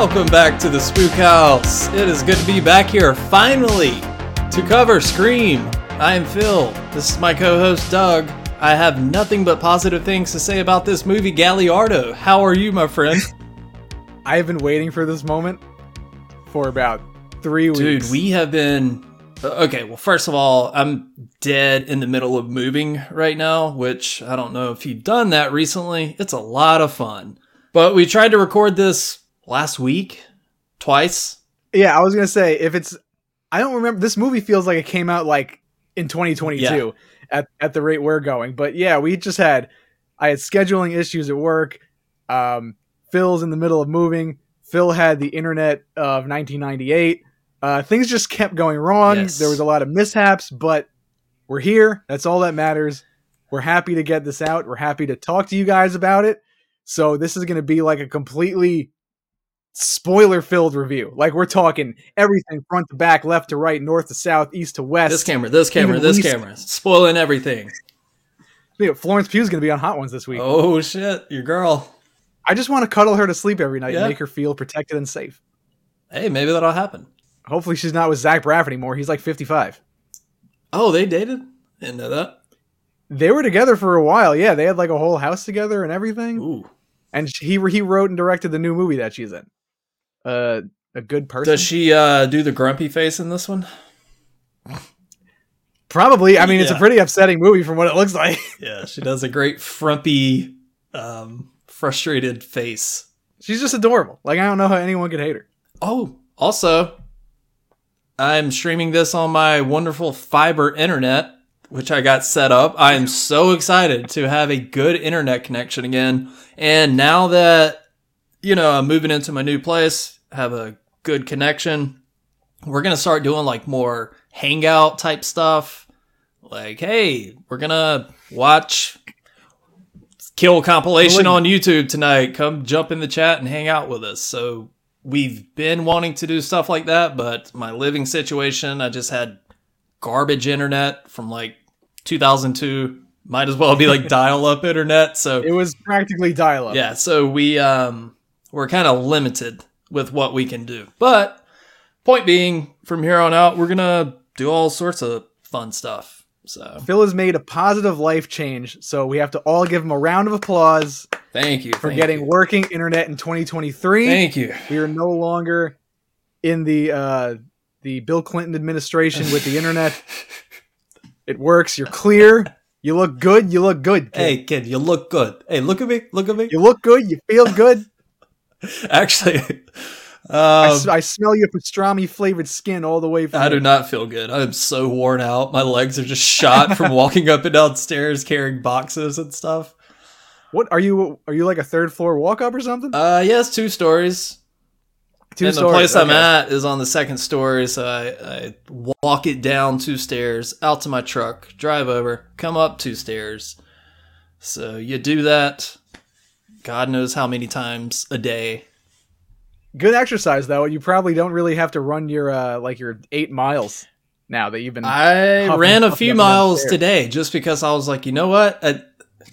Welcome back to the Spook House. It is good to be back here finally to cover Scream. I am Phil. This is my co host Doug. I have nothing but positive things to say about this movie, Galliardo. How are you, my friend? I have been waiting for this moment for about three weeks. Dude, we have been. Uh, okay, well, first of all, I'm dead in the middle of moving right now, which I don't know if you've done that recently. It's a lot of fun. But we tried to record this last week, twice. Yeah, I was gonna say if it's, I don't remember. This movie feels like it came out like in 2022 Yeah. at at the rate we're going. But yeah, we just had, I had scheduling issues at work. Um, Phil's in the middle of moving. Phil had the internet of 1998. Uh, things just kept going wrong. Yes. There was a lot of mishaps, but we're here. That's all that matters. We're happy to get this out. We're happy to talk to you guys about it. So this is going to be like a completely spoiler filled review. Like we're talking everything front to back, left to right, north to south, east to west. This camera, this camera, this least- camera. Spoiling everything. Know, Florence Pugh's going to be on Hot Ones this week. Oh, shit. Your girl. I just want to cuddle her to sleep every night Yeah. and make her feel protected and safe. Hey, maybe that'll happen. Hopefully she's not with Zach Braff anymore. He's like 55. Oh, they dated? Didn't know that. They were together for a while. Yeah, they had like a whole house together and everything. Ooh. And he he wrote and directed the new movie that she's in. Uh, a good person. Does she uh, do the grumpy face in this one? Probably. I mean, it's a pretty upsetting movie from what it looks like. Yeah, she does a great frumpy, um, frustrated face. She's just adorable. Like I don't know how anyone could hate her. Oh, also, I'm streaming this on my wonderful fiber internet, which I got set up. I am so excited to have a good internet connection again. And now that, you know, I'm moving into my new place, have a good connection, we're going to start doing like more hangout type stuff. Like, hey, we're going to watch Kill compilation on YouTube tonight. Come jump in the chat and hang out with us. So we've been wanting to do stuff like that, but my living situation, I just had garbage internet from like 2002. Might as well be like dial up internet. So It was practically dial up. yeah, so we um we're kind of limited with what we can do. But point being, from here on out, we're gonna do all sorts of fun stuff. So Phil has made a positive life change, so we have to all give him a round of applause thank you for thank getting you. working internet in 2023. Thank you. we are no longer in the uh, the Bill Clinton administration with the internet. It works. You're clear. You look good. You look good. Kid. Hey kid, you look good. Hey, look at me. Look at me. You look good. You feel good. Actually, I, um, s- I smell your pastrami flavored skin all the way from. I do not feel good. I am so worn out. My legs are just shot from walking up and down stairs carrying boxes and stuff. What are you? Are you like a third floor walk up or something? Uh, yes, two stories. Two and stories. the place I'm at is on the second story, so I, I walk it down two stairs, out to my truck, drive over, come up two stairs. So you do that, God knows how many times a day. Good exercise though. You probably don't really have to run your uh like your eight miles now that you've been. I Huffing- ran a few up and down miles today just because I was like, you know what? Uh,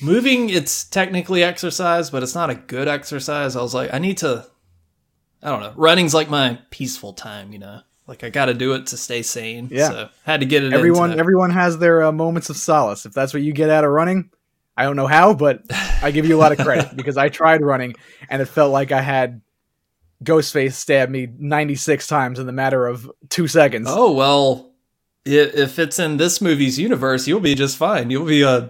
moving, it's technically exercise, but it's not a good exercise. I was like, I need to. I don't know. Running's like my peaceful time, you know. Like I got to do it to stay sane. Yeah. So had to get it. everyone everyone has their uh, moments of solace. If that's what you get out of running, I don't know how, but I give you a lot of credit because I tried running and it felt like I had Ghostface stab me 96 times in the matter of two seconds. Oh well, if it's in this movie's universe, you'll be just fine. You'll be uh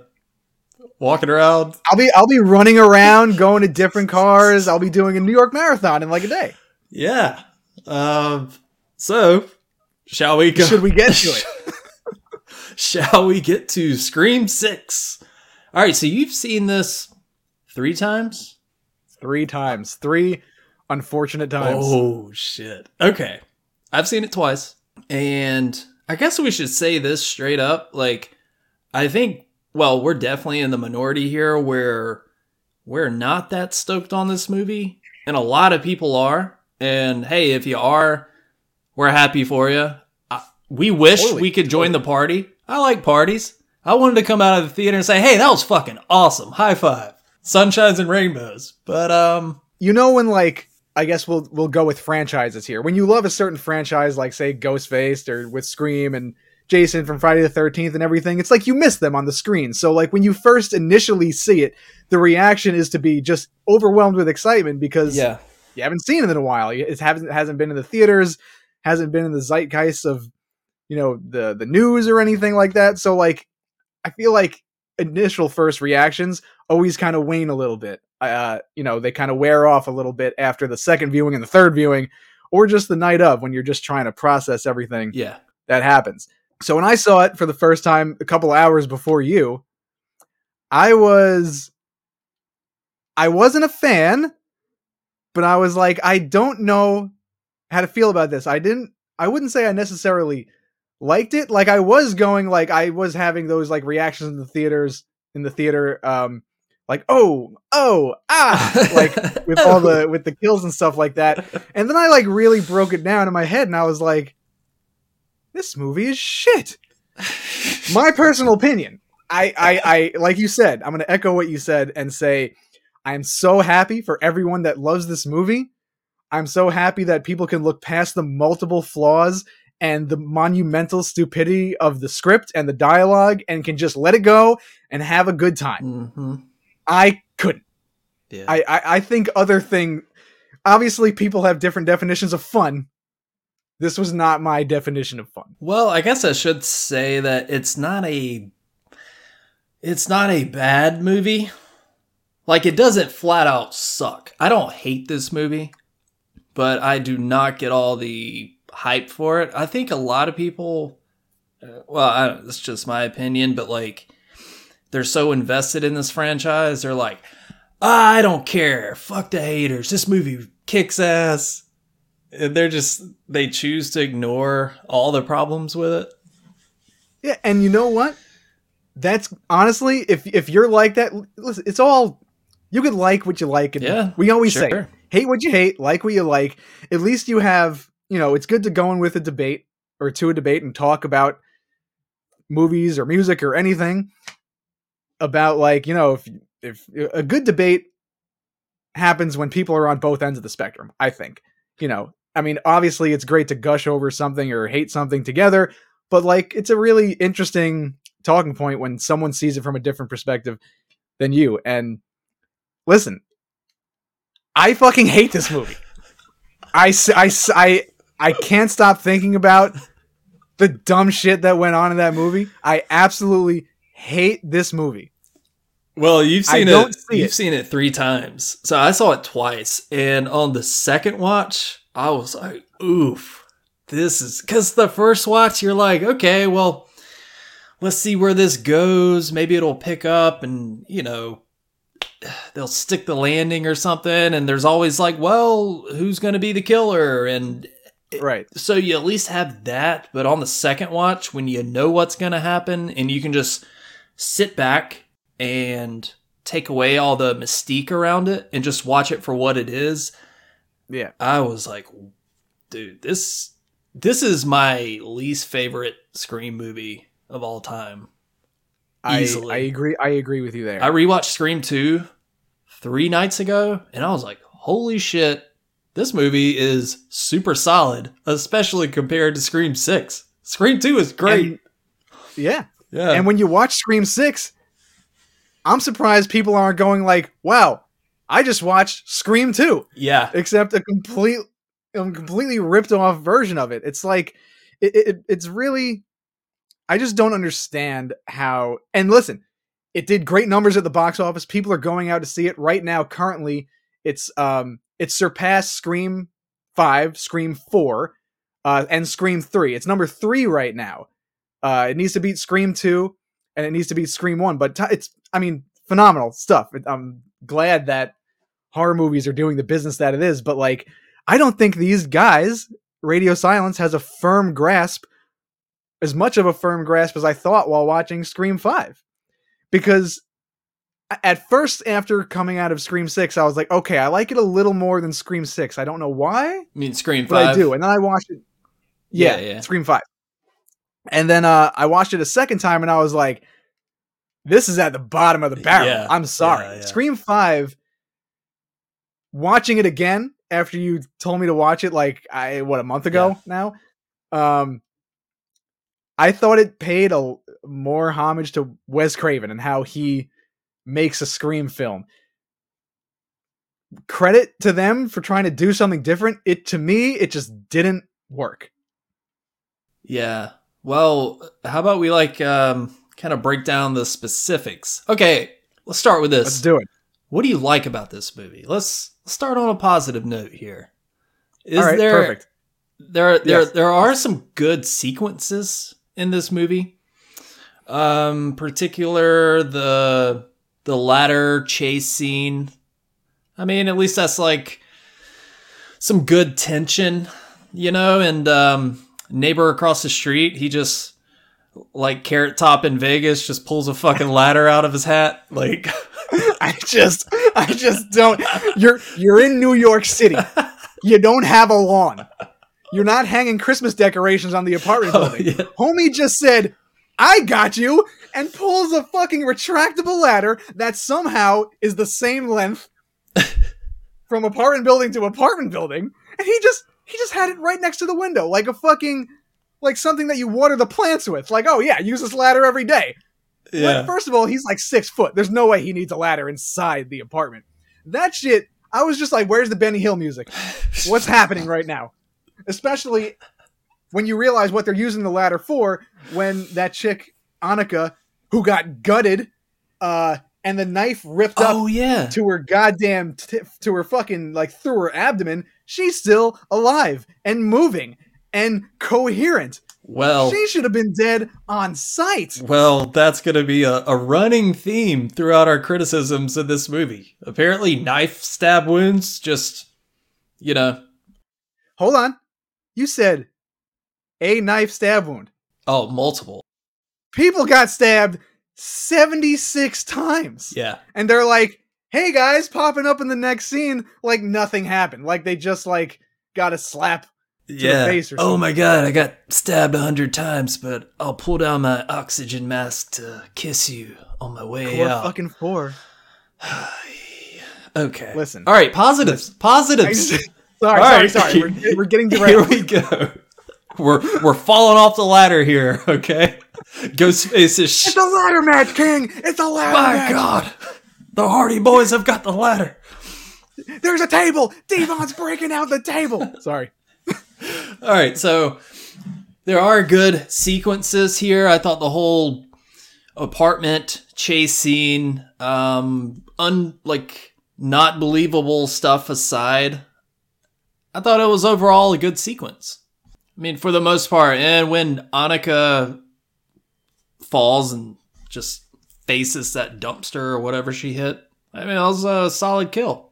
walking around. I'll be I'll be running around, going to different cars. I'll be doing a New York Marathon in like a day. Yeah. Um. So, shall we go? Should we get to it? shall we get to Scream Six? All right. So you've seen this three times. Three times, three unfortunate times. Oh shit. Okay. I've seen it twice. And I guess we should say this straight up. Like, I think well, we're definitely in the minority here where we're not that stoked on this movie. And a lot of people are. And hey, if you are, we're happy for you. I, we wish Totally. we could join the party. I like parties. I wanted to come out of the theater and say, hey, that was fucking awesome. High five. Sunshines and rainbows. But um You know when like I guess we'll we'll go with franchises here. When you love a certain franchise, like say Ghostface or with Scream and Jason from Friday the Thirteenth and everything, it's like you miss them on the screen. So like when you first initially see it, the reaction is to be just overwhelmed with excitement because Yeah. you haven't seen it in a while. It hasn't hasn't been in the theaters, hasn't been in the zeitgeist of you know the the news or anything like that. So like I feel like initial first reactions always kind of wane a little bit. Uh, you know, they kind of wear off a little bit after the second viewing and the third viewing, or just the night of when you're just trying to process everything Yeah. that happens. So when I saw it for the first time a couple hours before you, I was I wasn't a fan, but I was like I don't know how to feel about this. I didn't I wouldn't say I necessarily liked it. Like I was going like I was having those like reactions in the theaters in the theater um like oh oh ah like with all the with the kills and stuff like that. And then I like really broke it down in my head and I was like this movie is shit. My personal opinion. I I I like you said, I'm going to echo what you said and say I'm so happy for everyone that loves this movie. I'm so happy that people can look past the multiple flaws and the monumental stupidity of the script and the dialogue and can just let it go and have a good time. hmm I couldn't. Yeah. I, I I think other thing. Obviously, people have different definitions of fun. This was not my definition of fun. Well, I guess I should say that it's not a it's not a bad movie. Like it doesn't flat out suck. I don't hate this movie, but I do not get all the hype for it. I think a lot of people uh, well, I don't, it's just my opinion, but like they're so invested in this franchise, they're like, I don't care. Fuck the haters. This movie kicks ass. And they're just they choose to ignore all the problems with it. Yeah, and you know what? That's honestly, if if you're like that, listen, it's all you can like what you like, and Yeah, we always say hate what you hate, like what you like. At least you have, you know, it's good to go in with a debate or to a debate and talk about movies or music or anything about like, you know, if if a good debate happens when people are on both ends of the spectrum, I think. You know, I mean, obviously it's great to gush over something or hate something together, but like it's a really interesting talking point when someone sees it from a different perspective than you. And listen, I fucking hate this movie. I, I, I, I can't stop thinking about the dumb shit that went on in that movie. I absolutely hate this movie. Well, you've seen it. see You've it. seen it three times. So I saw it twice, and on the second watch, I was like, "Oof, this is." Because the first watch, you're like, "Okay, well, let's see where this goes. Maybe it'll pick up, and you know, they'll stick the landing or something." And there's always like, "Well, who's going to be the killer?" And Right. so you at least have that but on the second watch when you know what's going to happen and you can just sit back and take away all the mystique around it and just watch it for what it is Yeah. i was like dude this this is my least favorite scream movie of all time I, Easily. I agree. I agree with you there. i rewatched scream 2 three nights ago and i was like holy shit this movie is super solid especially compared to scream 6 scream 2 is great And- yeah. yeah And when you watch Scream 6, I'm surprised people aren't going like, "Wow, I just watched Scream 2." yeah except a complete a completely ripped off version of it. It's like it, it it's really I just don't understand how and listen, it did great numbers at the box office. People are going out to see it right now currently. It's um it's surpassed Scream 5, Scream 4, uh and Scream 3. It's number 3 right now. Uh it needs to beat Scream 2 and it needs to beat Scream 1, but t- it's I mean phenomenal stuff. It- I'm glad that horror movies are doing the business that it is, but like I don't think these guys, Radio Silence, has a firm grasp, as much of a firm grasp as I thought while watching Scream 5. Because at first, after coming out of Scream 6, I was like, okay, I like it a little more than Scream 6. I don't know why, I mean Scream but Five. I do. And then I watched it. Yeah, Yeah, yeah. Scream 5. And then uh, I watched it a second time and I was like, this is at the bottom of the barrel. Yeah, I'm sorry. Scream 5, watching it again, after you told me to watch it like I what a month ago now. Um I thought it paid a more homage to Wes Craven and how he makes a scream film. Credit to them for trying to do something different. It to me it just didn't work. Yeah. Well, how about we like um kind of break down the specifics? Okay, let's start with this. Let's do it. What do you like about this movie? Let's start on a positive note here. Is All right, there perfect. there there Yes. there are some good sequences in this movie. Um particular the the ladder chase scene. I mean, at least that's like some good tension, you know, and um neighbor across the street, he just like carrot top in Vegas just pulls a fucking ladder out of his hat like I just I just don't you're you're in New York City. You don't have a lawn. You're not hanging Christmas decorations on the apartment Oh, building. yeah. Homie just said, I got you, and pulls a fucking retractable ladder that somehow is the same length from apartment building to apartment building. And he just he just had it right next to the window, like a fucking like something that you water the plants with. Like, oh yeah, use this ladder every day. Well, first of all, he's like six foot. There's no way he needs a ladder inside the apartment. That shit, I was just like, where's the Benny Hill music? What's happening right now? Especially when you realize what they're using the ladder for when that chick, Anika, who got gutted, uh, and the knife ripped up Oh yeah. to her goddamn t- to her fucking like through her abdomen, she's still alive and moving and coherent. Well, She should have been dead on sight. well, that's going to be a, a running theme throughout our criticisms of this movie. Apparently, knife stab wounds just, you know, Hold on. You said a knife stab wound. oh, multiple. People got stabbed 76 times. Yeah. And they're like, hey guys, popping up in the next scene like nothing happened. Like they just like got a slap. Yeah. face or oh my god, I got stabbed a hundred times, but I'll pull down my oxygen mask to kiss you on my way Core out. fucking four. okay. Listen. All right, positives. I Positives. just- sorry, right. sorry. We're, we're getting Here we go. We're we're falling off the ladder here, okay? Ghostface is It's sh- a ladder match, King. It's a ladder My match. god. The Hardy Boys have got the ladder. There's a table. Devon's breaking out the table. Sorry. All right, so there are good sequences here. I thought the whole apartment chase scene, um, un like not believable stuff aside, I thought it was overall a good sequence. I mean, for the most part, and when Anika falls and just faces that dumpster or whatever she hit, I mean, that was a solid kill.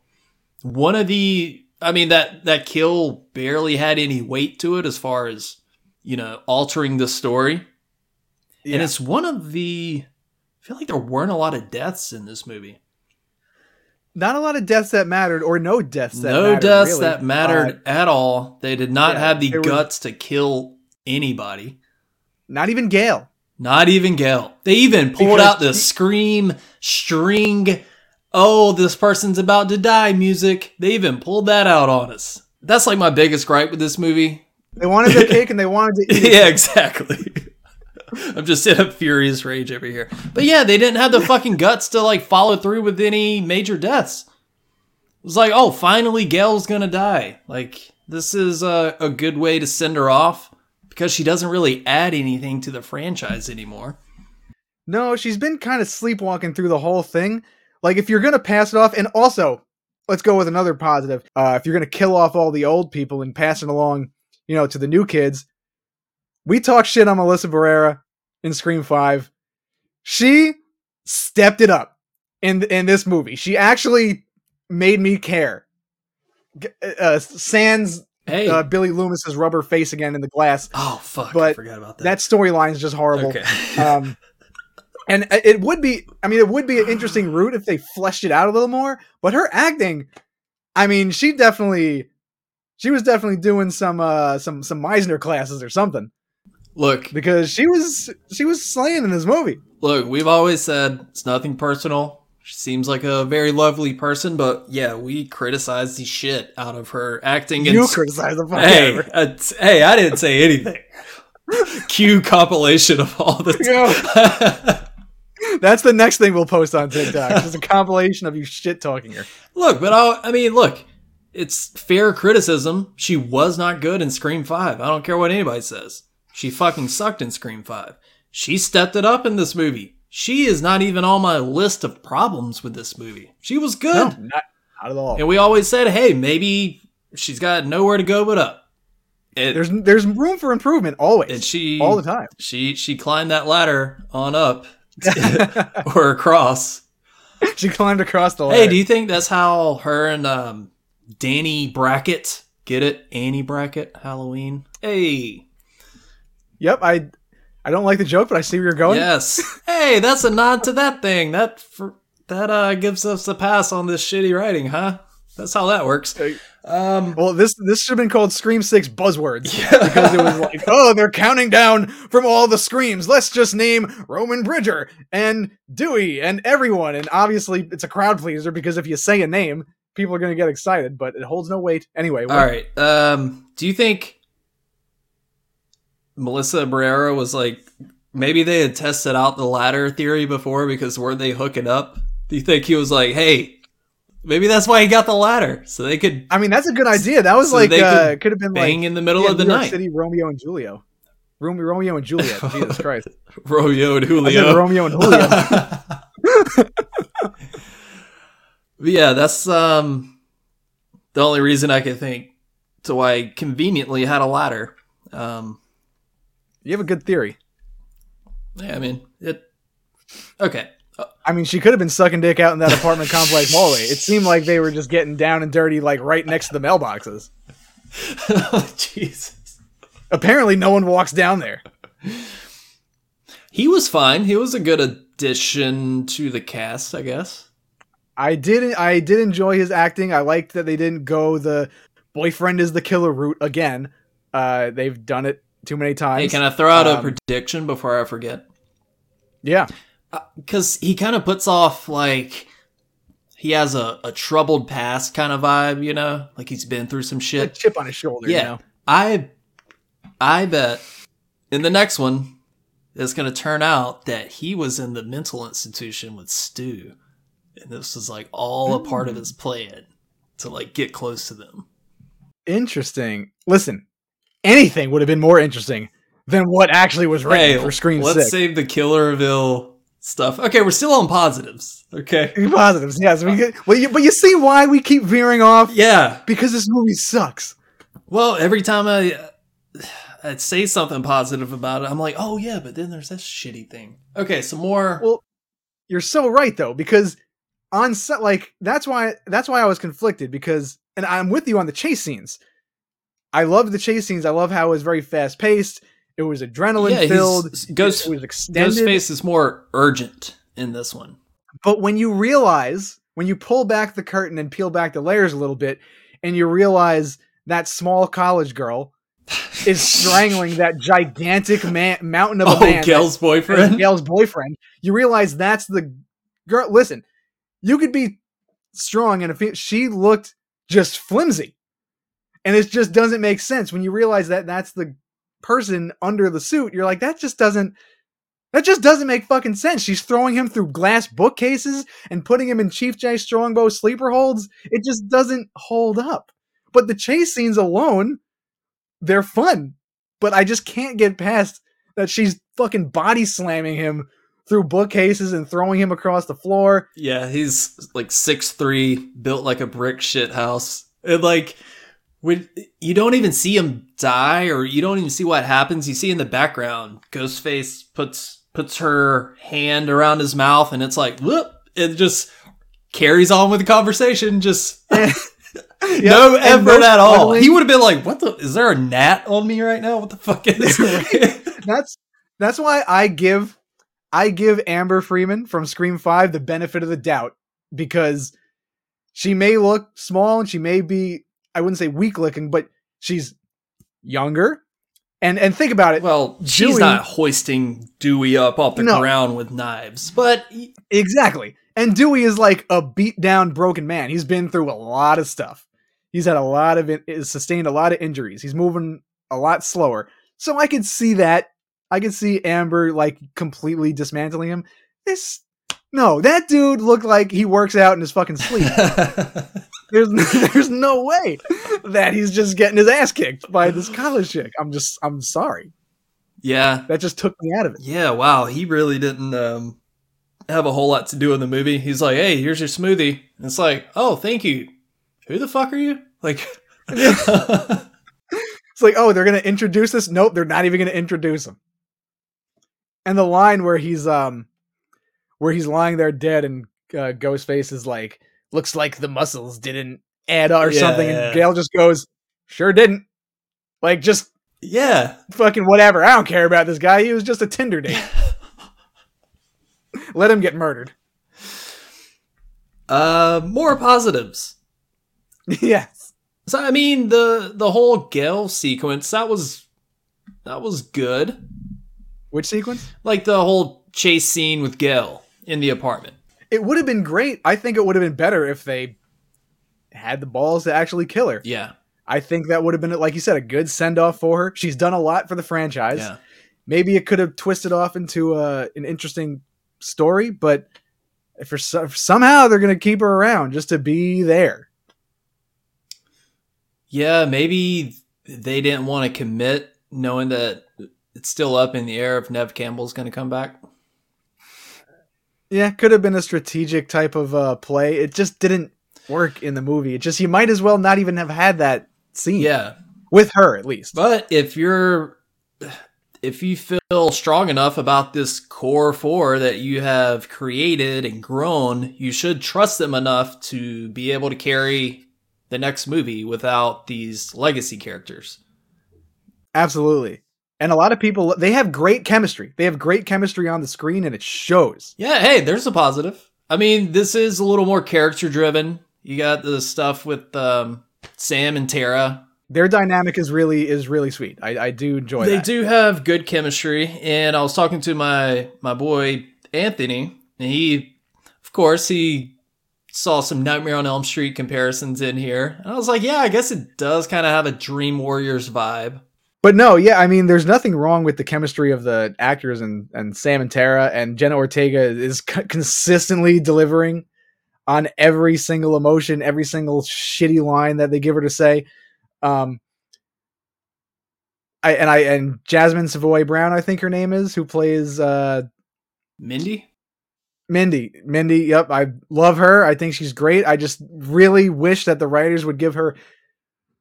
One of the I mean that that kill barely had any weight to it as far as you know altering the story, Yeah. and it's one of the. I feel like there weren't a lot of deaths in this movie. Not a lot of deaths that mattered, or no deaths that no mattered, deaths really. that mattered at all. They did not yeah, have the there was- guts to kill anybody. Uh, not even Gale. Not even Gale. They even pulled Because out the he- scream string. Oh, this person's about to die music. They even pulled that out on us. That's like my biggest gripe with this movie. They wanted their cake and they wanted to eat it. yeah, exactly. I'm just in a furious rage over here. But yeah, they didn't have the fucking guts to like follow through with any major deaths. It was like, oh, finally Gale's gonna die. Like, this is a, a good way to send her off because she doesn't really add anything to the franchise anymore. No, she's been kind of sleepwalking through the whole thing. Like, if you're gonna pass it off, and also, let's go with another positive. Uh, if you're gonna kill off all the old people and pass it along, you know, to the new kids, we talk shit on Melissa Barrera in Scream Five. She stepped it up in in this movie. She actually made me care. Uh, sans Hey. uh, Billy Loomis's rubber face again in the glass. oh fuck! I but forgot about that. That storyline is just horrible. okay. um, and it would be, I mean, it would be an interesting route if they fleshed it out a little more. But her acting, I mean, she definitely, she was definitely doing some, uh, some, some Meisner classes or something look, because she was, she was slaying in this movie. look. We've always said it's nothing personal. She seems like a very lovely person, but yeah, we criticize the shit out of her acting. You and criticize the fuck hey, out of her. uh, t- hey, I didn't say anything. Cue compilation of all the. That's the next thing we'll post on TikTok. Just a compilation of you shit talking her. look, but I, I mean, look, it's fair criticism. She was not good in Scream Five. I don't care what anybody says. She fucking sucked in Scream Five. She stepped it up in this movie. She is not even on my list of problems with this movie. She was good. No, not, not at all. And we always said, hey, maybe she's got nowhere to go but up. And, There's there's room for improvement always. and she all the time. she she climbed that ladder on up or across. she climbed across the Hey, do you think that's how her and um, Danny Brackett get it? Annie Brackett, Halloween. Hey, Yep, I I don't like the joke, but I see where you're going. yes. hey, that's a nod to that thing. That for, that uh gives us a pass on this shitty writing, huh? That's how that works. Um, Well, this this should have been called Scream Six Buzzwords because it was like, oh, they're counting down from all the screams. Let's just name Roman Bridger and Dewey and everyone. And obviously, it's a crowd pleaser because if you say a name, people are going to get excited. But it holds no weight anyway. All right. Um, do you think Melissa Barrera was like maybe they had tested out the ladder theory before because weren't they hooking up? Do you think he was like, hey, maybe that's why he got the ladder so they could I mean, that's a good idea. That was So like they uh, could could have been bang like in the middle yeah, of the New night? City Romeo and Julio. Romeo, Romeo and Juliet. Jesus Christ. Romeo and Julio. Romeo and Julio. Yeah, that's um the only reason I could think to why I conveniently had a ladder. Um, you have a good theory. yeah, I mean it. Okay, I mean, she could have been sucking dick out in that apartment complex hallway. It seemed like they were just getting down and dirty, like right next to the mailboxes. Jesus. Apparently, no one walks down there. He was fine. He was a good addition to the cast, I guess. I did. I did enjoy his acting. I liked that they didn't go the boyfriend is the killer route again. Uh, they've done it too many times. Hey, can I throw out a Um, prediction before I forget? yeah, Because he kind of puts off like he has a, a troubled past kind of vibe, you know, like he's been through some a shit. chip on his shoulder. Yeah. You know? I I bet in the next one it's going to turn out that he was in the mental institution with Stu, and this was like all a part of his plan to like get close to them. Interesting. Listen, anything would have been more interesting than what actually was written Hey, for Scream let's Six. save the Killerville stuff. Okay, we're still on positives. Okay. Positives, yes. We get, well, you, but you see why we keep veering off Yeah. because this movie sucks. Well, every time I I'd say something positive about it, I'm like, oh yeah, but then there's this shitty thing. Okay, some more. Well, You're so right though, because on set, like that's why that's why I was conflicted because, and I'm with you on the chase scenes. I love the chase scenes. I love how it was very fast paced. It was adrenaline yeah, filled. Ghost it was extended. Ghostface is more urgent in this one. But when you realize, when you pull back the curtain and peel back the layers a little bit, and you realize that small college girl is strangling that gigantic man, mountain of a Oh, man, Gale's boyfriend. Gale's boyfriend, you realize that's the girl. Listen, you could be strong, and if she looked just flimsy, and it just doesn't make sense when you realize that that's the person under the suit. You're like, that just doesn't. That just doesn't make fucking sense. She's throwing him through glass bookcases and putting him in Chief Jay Strongbow sleeper holds. It just doesn't hold up. But the chase scenes alone, they're fun. But I just can't get past that she's fucking body slamming him through bookcases and throwing him across the floor. Yeah, he's like six three, built like a brick shit house. And like when you don't even see him die or you don't even see what happens, you see in the background, Ghostface puts puts her hand around his mouth and it's like whoop it just carries on with the conversation, just no effort at all. He would have been like, What the is there a gnat on me right now? What the fuck is That's that's why I give I give Amber Freeman from Scream 5 the benefit of the doubt because she may look small and she may be I wouldn't say weak looking, but she's younger And and think about it. Well, she's Dewey- not hoisting Dewey up off the No. ground with knives, but Exactly. And Dewey is like a beat down, broken man. He's been through a lot of stuff. He's had a lot of, in- sustained a lot of injuries. He's moving a lot slower. So I could see that. I could see Amber like completely dismantling him. This, no, that dude looked like he works out in his fucking sleep. There's, there's no way that he's just getting his ass kicked by this college chick. I'm just, I'm sorry. yeah, That just took me out of it. yeah. Wow, he really didn't um, have a whole lot to do in the movie. He's like, "Hey, here's your smoothie." And it's like, "Oh, thank you." Who the fuck are you? Like, It's like, oh, they're gonna introduce this. Nope, they're not even gonna introduce him. And the line where he's um, where he's lying there dead, and uh, Ghostface is like, looks like the muscles didn't add or Yeah, something, yeah. and Gale just goes, sure didn't. Like, just yeah, fucking whatever. I don't care about this guy. He was just a Tinder date. Let him get murdered. uh, more positives. yes. So I mean the the whole Gale sequence that was that was good. Which sequence? Like the whole chase scene with Gale in the apartment. It would have been great. I think it would have been better if they had the balls to actually kill her. Yeah, I think that would have been, like you said, a good send off for her. She's done a lot for the franchise. yeah. Maybe it could have twisted off into uh, an interesting story, but if for so- somehow they're going to keep her around just to be there. Yeah, maybe they didn't want to commit knowing that it's still up in the air if Neve Campbell's going to come back. Yeah, could have been a strategic type of uh, play. It just didn't work in the movie. It just you might as well not even have had that scene. Yeah. with her at least. But if you're if you feel strong enough about this core 4 that you have created and grown, you should trust them enough to be able to carry the next movie without these legacy characters. Absolutely. And a lot of people they have great chemistry. They have great chemistry on the screen and it shows. Yeah, hey, there's a positive. I mean, this is a little more character driven. You got the stuff with um, Sam and Tara. Their dynamic is really is really sweet. I, I do enjoy it. They that. do have good chemistry, and I was talking to my my boy Anthony, and he, of course, he saw some Nightmare on Elm Street comparisons in here, and I was like, yeah, I guess it does kind of have a Dream Warriors vibe. But no, yeah, I mean, there's nothing wrong with the chemistry of the actors and and Sam and Tara and Jenna Ortega is c- consistently delivering on every single emotion, every single shitty line that they give her to say. Um, I and I and Jasmine Savoy Brown, I think her name is, who plays uh Mindy, Mindy. Mindy, yep, I love her. I think she's great. I just really wish that the writers would give her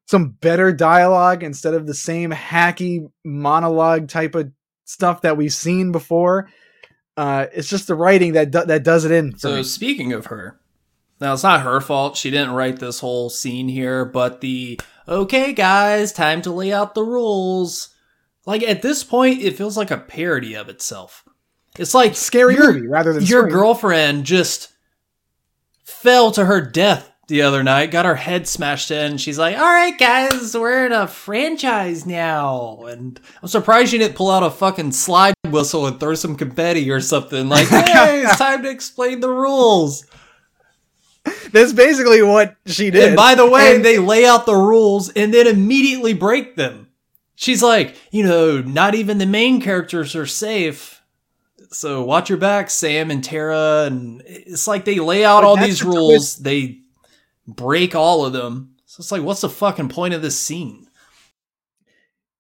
some better dialogue instead of the same hacky monologue type of stuff that we've seen before. Uh, it's just the writing that do- that does it in. So me. speaking of her, now it's not her fault. She didn't write this whole scene here, but the okay, guys, time to lay out the rules. Like at this point, it feels like a parody of itself. It's like Scary your- movie rather than your Scream. girlfriend just fell to her death the other night, got her head smashed in. She's like, "All right, guys, we're in a franchise now," and I'm surprised you didn't pull out a fucking slide whistle and throw some confetti or something. Like, hey, it's time to explain the rules. That's basically what she did. And by the way, And- they lay out the rules and then immediately break them. She's like, you know, not even the main characters are safe. So watch your back, Sam and Tara. And it's like they lay out But all these the rules, they break all of them. So it's like, what's the fucking point of this scene?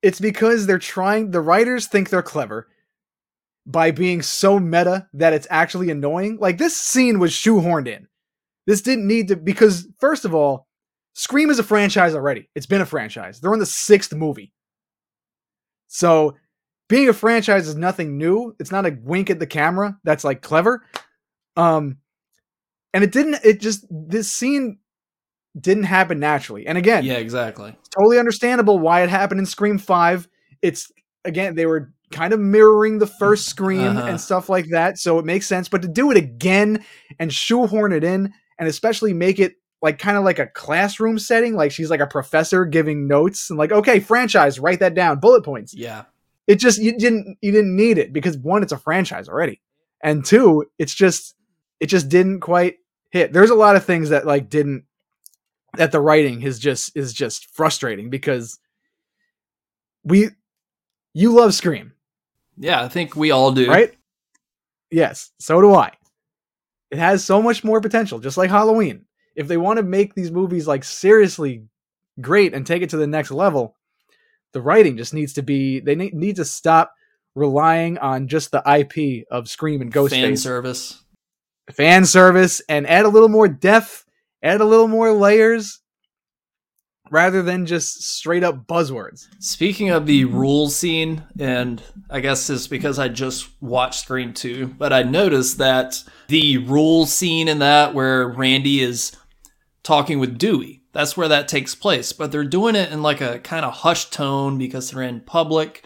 it's because they're trying the writers think they're clever by being so meta that it's actually annoying. Like this scene was shoehorned in. This didn't need to because first of all scream is a franchise already. It's been a franchise. They're on the sixth movie. So being a franchise is nothing new. It's not a wink at the camera that's like clever. Um and it didn't it just this scene didn't happen naturally and again Yeah, exactly. totally understandable why it happened in Scream 5. It's again, they were kind of mirroring the first Scream Uh-huh. and stuff like that, so it makes sense. But to do it again and shoehorn it in, and especially make it like kind of like a classroom setting. Like she's like a professor giving notes and like, okay, franchise, write that down, bullet points. Yeah. It just you didn't you didn't need it because one, it's a franchise already, and two, it's just it just didn't quite hit. There's a lot of things that like didn't that the writing is just is just frustrating because we you love Scream, Yeah, I think we all do. right? Yes, so do I. It has so much more potential, just like Halloween. If they want to make these movies like seriously great and take it to the next level, the writing just needs to be they need, need to stop relying on just the IP of Scream and Fan Ghostface service. fan service and add a little more depth, add a little more layers rather than just straight up buzzwords. Speaking of the rules scene, and I guess it's because I just watched Scream 2, but I noticed that the rules scene in that where Randy is talking with Dewey, that's where that takes place. But they're doing it in like a kind of hushed tone because they're in public.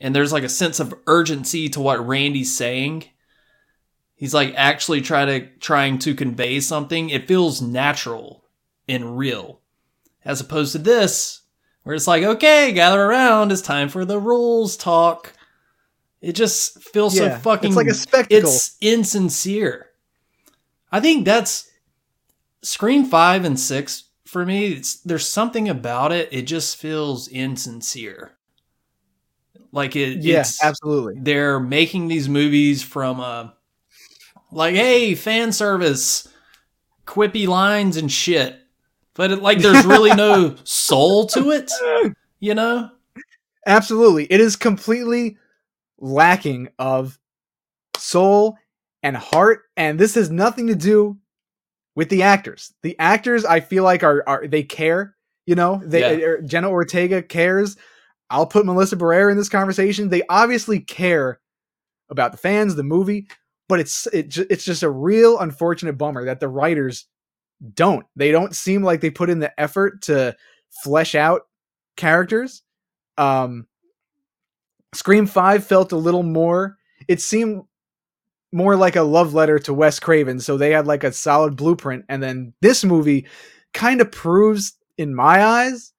And there's like a sense of urgency to what Randy's saying. He's like actually try to trying to convey something. It feels natural and real. As opposed to this, where it's like, okay, gather around, it's time for the rules talk. It just feels Yeah, so fucking it's like a spectacle. It's insincere. I think that's Scream 5 and 6 for me. It's there's something about it. It just feels insincere. Like it Yeah, absolutely. they're making these movies from uh like hey fan service quippy lines and shit but it, like there's really no soul to it you know Absolutely. It is completely lacking of soul and heart and this has nothing to do with the actors. The actors I feel like are are they care, you know? They Yeah. er, Jenna Ortega cares. I'll put Melissa Barrera in this conversation. They obviously care about the fans, the movie, but it's it, it's just a real unfortunate bummer that the writers don't. They don't seem like they put in the effort to flesh out characters. Um Scream 5 felt a little more it seemed more like a love letter to Wes Craven, so they had like a solid blueprint and then this movie kind of proves in my eyes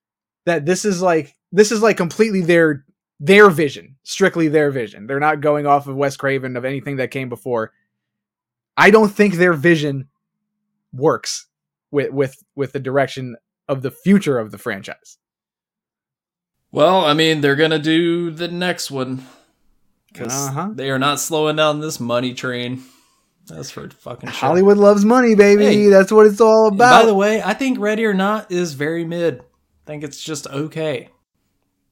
that this is like this is like completely their their vision, strictly their vision. They're not going off of Wes Craven of anything that came before. I don't think their vision works with with with the direction of the future of the franchise. well i mean they're gonna do the next one because Uh-huh. they are not slowing down this money train that's for fucking sure Hollywood loves money, baby. Hey. That's what it's all about. by the way i think ready or not is very mid i think it's just okay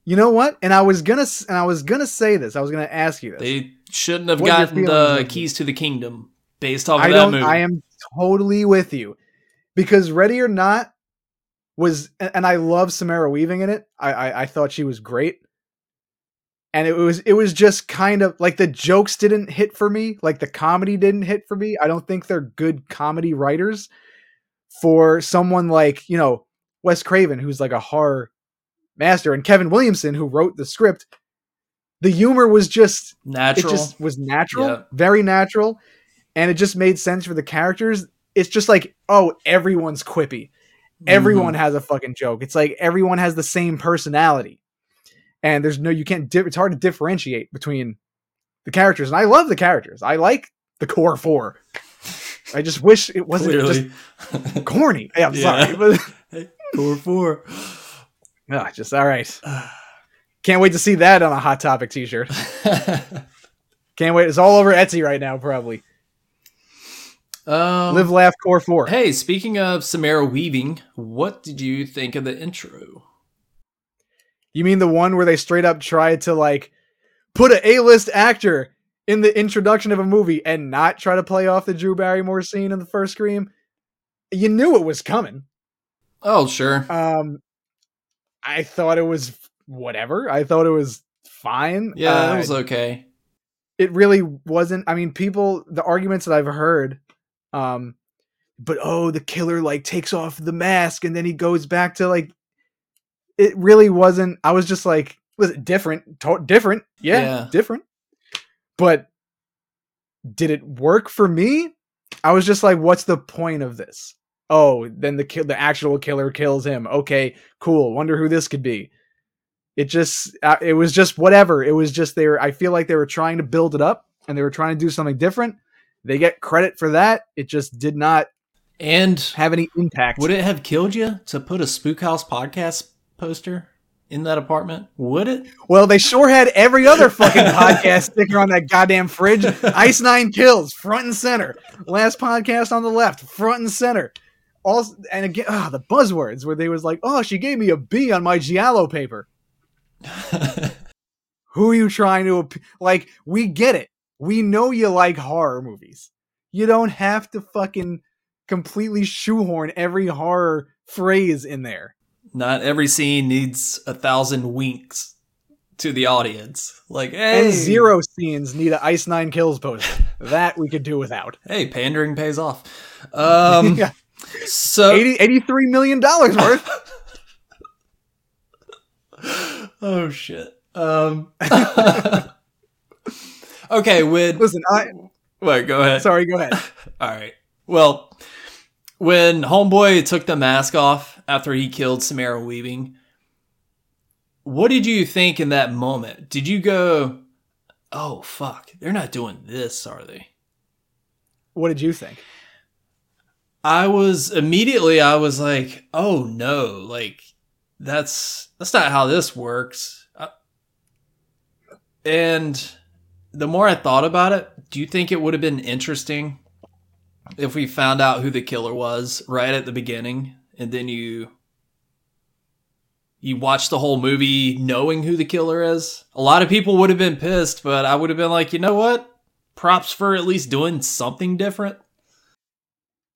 you know what? And I was gonna and I was gonna say this. I was gonna ask you this. they shouldn't have What gotten the keys to the kingdom based off of I that movie I am totally with you because Ready or Not was, and I love Samara Weaving in it. I, I I thought she was great, and it was it was just kind of like the jokes didn't hit for me, like the comedy didn't hit for me. I don't think they're good comedy writers for someone like you know Wes Craven, who's like a horror master, and Kevin Williamson, who wrote the script. The humor was just natural it just was natural, very natural, and it just made sense for the characters. It's just like, oh, everyone's quippy. Everyone Mhm. has a fucking joke. It's like everyone has the same personality, and there's no you can't. Di- it's hard to differentiate between the characters, and I love the characters. I like the core four. I just wish it wasn't clearly just corny. Yeah, I'm Yeah. sorry, but four four ah, just all right. Can't wait to see that on a hot topic T-shirt. Can't wait. It's all over Etsy right now, probably. um, Live, laugh, core four. Hey, speaking of Samara Weaving, what did you think of the intro? You mean the one where they straight up tried to like put an A-list actor in the introduction of a movie and not try to play off the Drew Barrymore scene in the first Scream? You knew it was coming. Oh, sure. Um, I thought it was whatever. I thought it was fine. Yeah, Uh, it was okay. it really wasn't. I mean, people, the arguments that I've heard, um, but oh, the killer like takes off the mask and then he goes back to like. It really wasn't. I was just like, was it different? To- different, yeah, Yeah. different. But did it work for me? I was just like, what's the point of this? Oh, then the the actual killer kills him. Okay, cool. Wonder who this could be. It just uh, it was just whatever. It was just they were. I feel like they were trying to build it up and they were trying to do something different. They get credit for that. It just did not And have any impact. would it have killed you to put a Spook House podcast poster in that apartment? Would it? Well, they sure had every other fucking podcast sticker on that goddamn fridge. Ice Nine Kills, front and center. Last podcast on the left, front and center. Also, and again, ah, the buzzwords where they was like, "Oh, she gave me a B on my giallo paper." Who are you trying to like? We get it. We know you like horror movies. You don't have to fucking completely shoehorn every horror phrase in there. Not every scene needs a thousand winks to the audience. Like, hey, And zero scenes need an Ice Nine Kills poster. that we could do without. Hey, pandering pays off. Um, yeah. So 80, 83 million dollars worth. oh shit. Um, okay, when Listen, I wait, go ahead. sorry, go ahead. All right. Well, when Homeboy took the mask off after he killed Samara Weaving, what did you think in that moment? Did you go, "Oh fuck, they're not doing this, are they?" What did you think? I was immediately I was like, "Oh no, like that's that's not how this works." Uh, and the more I thought about it, do you think it would have been interesting if we found out who the killer was right at the beginning and then you you watch the whole movie knowing who the killer is? A lot of people would have been pissed, but I would have been like, "You know what? Props for at least doing something different."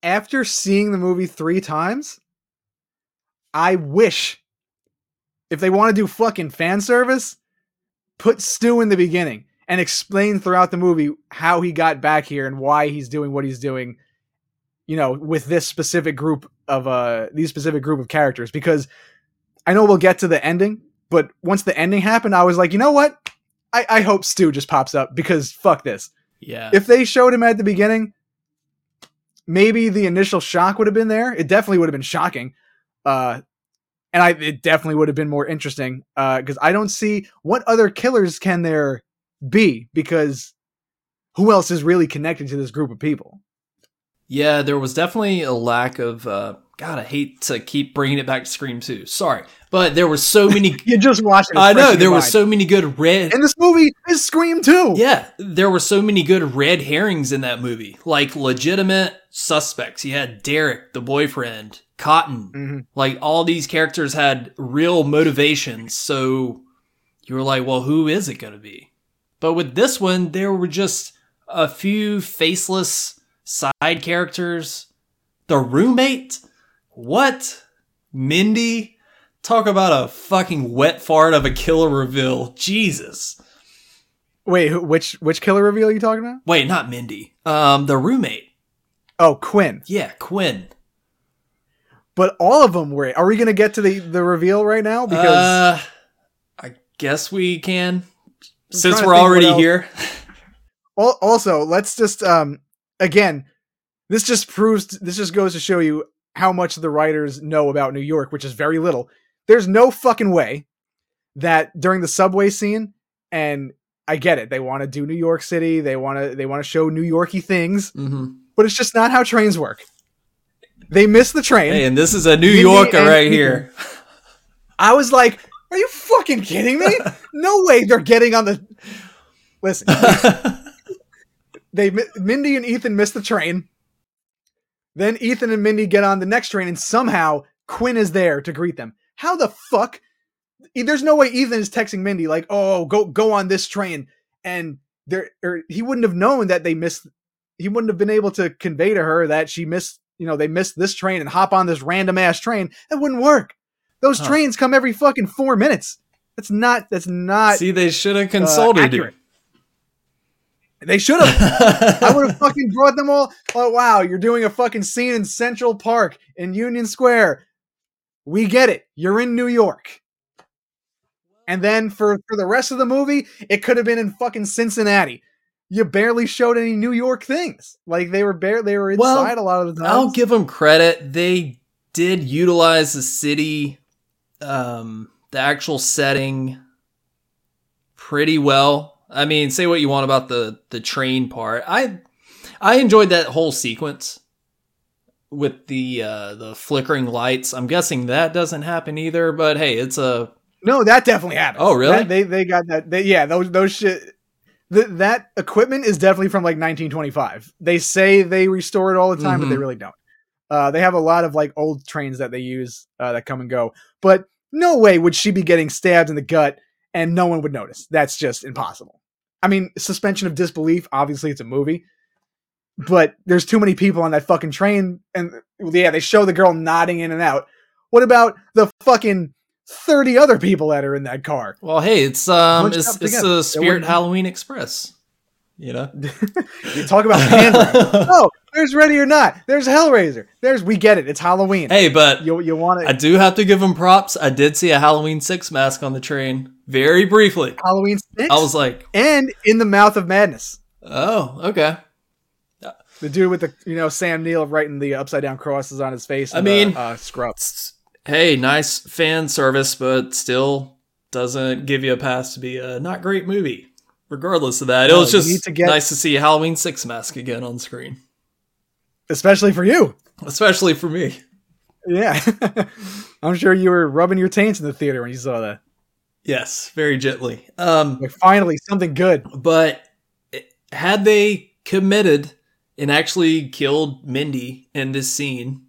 After seeing the movie three times, I wish if they want to do fucking fan service, put Stu in the beginning and explain throughout the movie how he got back here and why he's doing what he's doing, you know, with this specific group of uh these specific group of characters. Because I know we'll get to the ending, but once the ending happened, I was like, you know what? I, I hope Stu just pops up because fuck this. Yeah. if they showed him at the beginning, maybe the initial shock would have been there. It definitely would have been shocking. Uh, and I it definitely would have been more interesting Uh because I don't see what other killers can there be because who else is really connected to this group of people? Yeah, there was definitely a lack of. Uh, God, I hate to keep bringing it back to Scream 2. Sorry, but there were so many. You just watch it. I know there were so many good red. and this movie is Scream too. Yeah, there were so many good red herrings in that movie, like legitimate suspects. You had Derek, the boyfriend, Cotton. Mhm. Like all these characters had real motivations. So you were like, well, who is it going to be? But with this one, there were just a few faceless side characters. The roommate? What? Mindy? Talk about a fucking wet fart of a killer reveal. Jesus. Wait, which which killer reveal are you talking about? Wait, not Mindy. Um, the roommate. Oh, Quinn. Yeah, Quinn. But all of them were. Are we going to get to the the reveal right now? Because uh, I guess we can, since we're already here. Also let's just um again this just proves this just goes to show you how much the writers know about new york which is very little. There's no fucking way that during the subway scene and i get it they want to do new york city they want to they want to show new yorky things hmm but it's just not how trains work. They miss the train. Hey, and this is a New Yorker and right here. i was like are you fucking kidding me? No way they're getting on the listen. They Mindy and Ethan miss the train. Then Ethan and Mindy get on the next train, and somehow Quinn is there to greet them. How the fuck? There's no way Ethan is texting Mindy like, "Oh, go go on this train," and there or he wouldn't have known that they missed. He wouldn't have been able to convey to her that she missed. You know, they missed this train and hop on this random ass train. That wouldn't work. Those Huh. trains come every fucking four minutes. That's not. That's not See, they should have uh, consulted accurate. They should have. I would have fucking brought them all. Oh wow, you're doing a fucking scene in Central Park in Union Square. We get it. You're in New York. And then for for the rest of the movie, it could have been in fucking Cincinnati. you barely showed any New York things. Like they were bare they were Well, inside a lot of the time. I'll give them credit. They did utilize the city, um, the actual setting pretty well. I mean, say what you want about the the train part. I I enjoyed that whole sequence with the uh the flickering lights. I'm guessing that doesn't happen either, but hey, it's a No, that definitely happens. Oh, really? That- they they got that. They, yeah, those those shit. Th- that equipment is definitely from like 1925. They say they restore it all the time, but they Mhm. really don't. Uh, they have a lot of like old trains that they use uh, that come and go. But no way would she be getting stabbed in the gut and no one would notice. That's just impossible. I mean, suspension of disbelief. Obviously, it's a movie, but there's too many people on that fucking train, and yeah, they show the girl nodding in and out. What about the fucking 30 other people that are in that car? well, hey, it's um it's, it's the Spirit Halloween Express. You know? You talk about oh, there's Ready or Not. There's Hellraiser. There's we get it. It's Halloween. hey, but you you want it? I do have to give them props. I did see a Halloween 6 mask on the train very briefly. Halloween six I was like, and in the mouth of madness. oh, okay. The dude with the you know Sam Neill writing the upside down crosses on his face. I the, mean- uh, scrub. It's- hey, nice fan service, but still doesn't give you a pass to be a not great movie. Regardless of that, it was just to get- nice to see a Halloween 6 mask again on screen, especially for you. especially for me. Yeah, I'm sure you were rubbing your taints in the theater when you saw that. Yes, very gently. Um, Like finally something good. but had they committed and actually killed Mindy in this scene,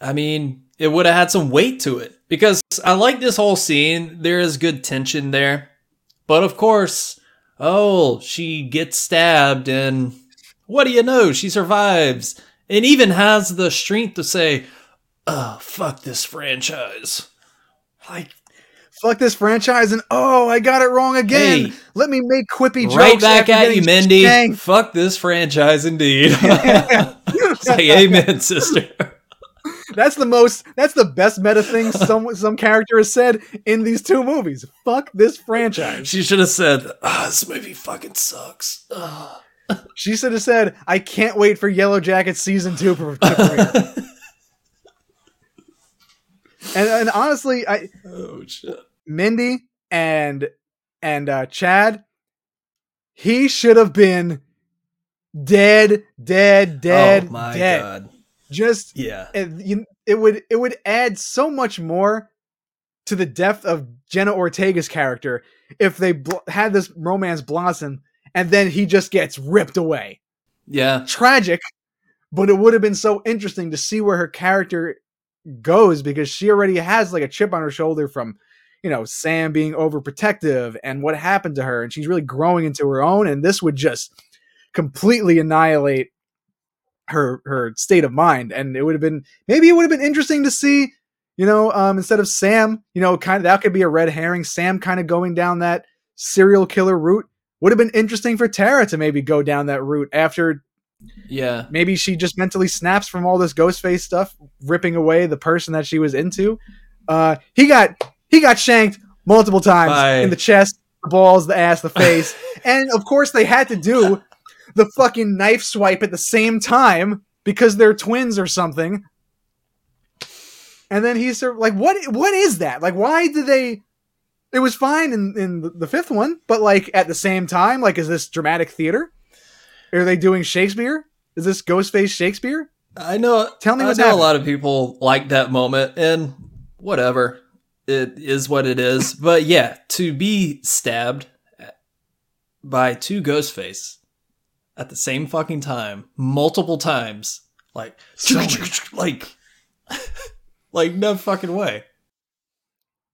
I mean, it would have had some weight to it because I like this whole scene. There is good tension there. But of course, oh, she gets stabbed and what do you know? She survives and even has the strength to say, oh, fuck this franchise. Like, Fuck this franchise and oh, I got it wrong again. Hey. Let me make quippy jokes. right back at you, Mindy. Fuck this franchise indeed. Say amen, sister. That's the most. That's the best meta thing some some character has said in these two movies. Fuck this franchise. She should have said, ah, this movie fucking sucks. Ah. She should have said, "I can't wait for Yellow Jacket season two to premiere." and, and honestly, I oh, shit. Mindy and and uh, Chad, he should have been dead, dead, dead, oh, my dead. God. Just Yeah. it, you, it would it would add so much more to the depth of Jenna Ortega's character if they bl- had this romance blossom and then he just gets ripped away. Yeah. Tragic, but it would have been so interesting to see where her character goes because she already has like a chip on her shoulder from you know Sam being overprotective and what happened to her and she's really growing into her own and this would just completely annihilate her her state of mind and it would have been maybe it would have been interesting to see you know um instead of sam you know kind of that could be a red herring sam kind of going down that serial killer route would have been interesting for tara to maybe go down that route after Yeah. maybe she just mentally snaps from all this ghost face stuff ripping away the person that she was into. Uh he got he got shanked multiple times By- in the chest the balls the ass the face. And of course they had to do the fucking knife swipe at the same time because they're twins or something. And then he's sort of like what what is that? Like why do they it was fine in in the- fifth one but like at the same time like is this dramatic theater are they doing shakespeare is this ghostface shakespeare I know. Tell me I what's know a lot of people like that moment, and whatever. It is what it is. but yeah, to be stabbed by two Ghostface at the same fucking time, multiple times, like, like, like no fucking way.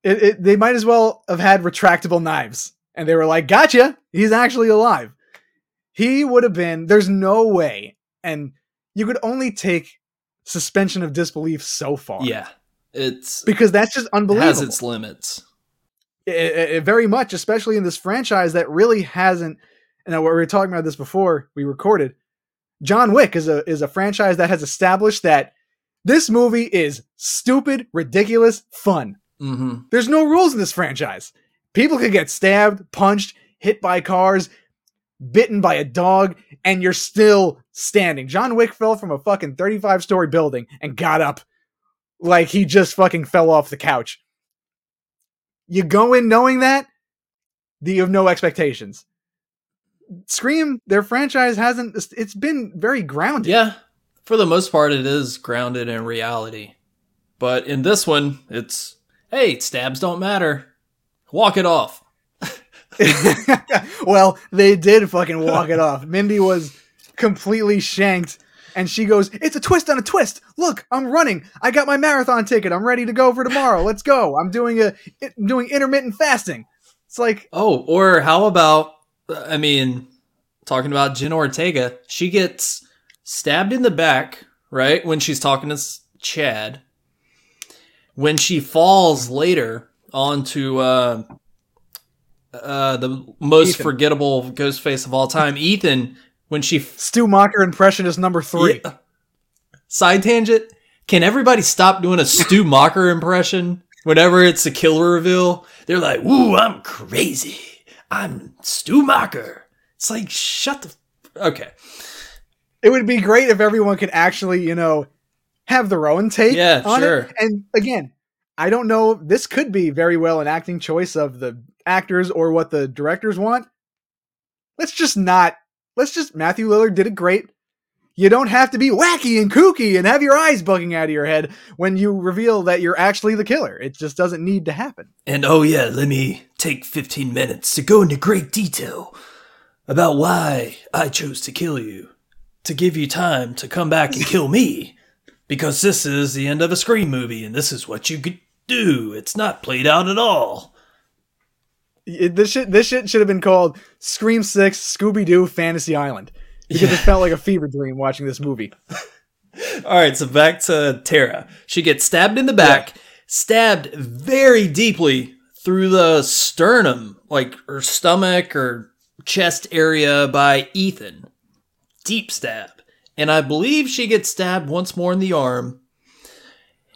It, it, they might as well have had retractable knives. And they were like gotcha he's actually alive. He would have been there's no way. And you could only take suspension of disbelief so far. Yeah, it's because that's just unbelievable has its limits. It- it- very much especially in this franchise that really hasn't and we were talking about this before we recorded john wick is a is a franchise that has established that this movie is stupid ridiculous fun hmm There's no rules in this franchise. People can get stabbed, punched, hit by cars, bitten by a dog, and you're still standing. John Wick fell from a fucking 35 story building and got up like he just fucking fell off the couch. You go in knowing that, you have no expectations. Scream, their franchise hasn't, it's been very grounded. Yeah, for the most part, it is grounded in reality. But in this one, it's hey, stabs don't matter. Walk it off. well, they did fucking walk it off. Mindy was completely shanked and she goes, "It's a twist on a twist. Look, I'm running. I got my marathon ticket. I'm ready to go for tomorrow. Let's go. I'm doing a I'm doing intermittent fasting." It's like, oh, or how about I mean, talking about Jenna Ortega, she gets stabbed in the back, right, when she's talking to Chad. When she falls later onto uh, uh, the most Ethan. forgettable ghost face of all time, Ethan, when she f- Stu Macher impression is number three. Yeah. Side tangent. Can everybody stop doing a Stu Macher impression whenever it's a killer reveal? They're like, "Ooh, I'm crazy. I'm Stu Macher." It's like, shut the. F- okay. It would be great if everyone could actually, you know, have their own take yeah, on sure. it. And again, I don't know. This could be very well an acting choice of the actors or what the directors want. Let's just not. Let's just. Matthew Lillard did it great. You don't have to be wacky and kooky and have your eyes bugging out of your head when you reveal that you're actually the killer. It just doesn't need to happen. And oh, yeah, let me take 15 minutes to go into great detail about why I chose to kill you. To give you time to come back and kill me. Because this is the end of a Scream movie and this is what you could do. It's not played out at all. It, this shit, this shit should have been called Scream Six Scooby Doo Fantasy Island because yeah. it felt like a fever dream watching this movie. all right, so back to Tara. She gets stabbed in the back, yeah. stabbed very deeply through the sternum, like her stomach or chest area by Ethan. Deep stab. And I believe she gets stabbed once more in the arm.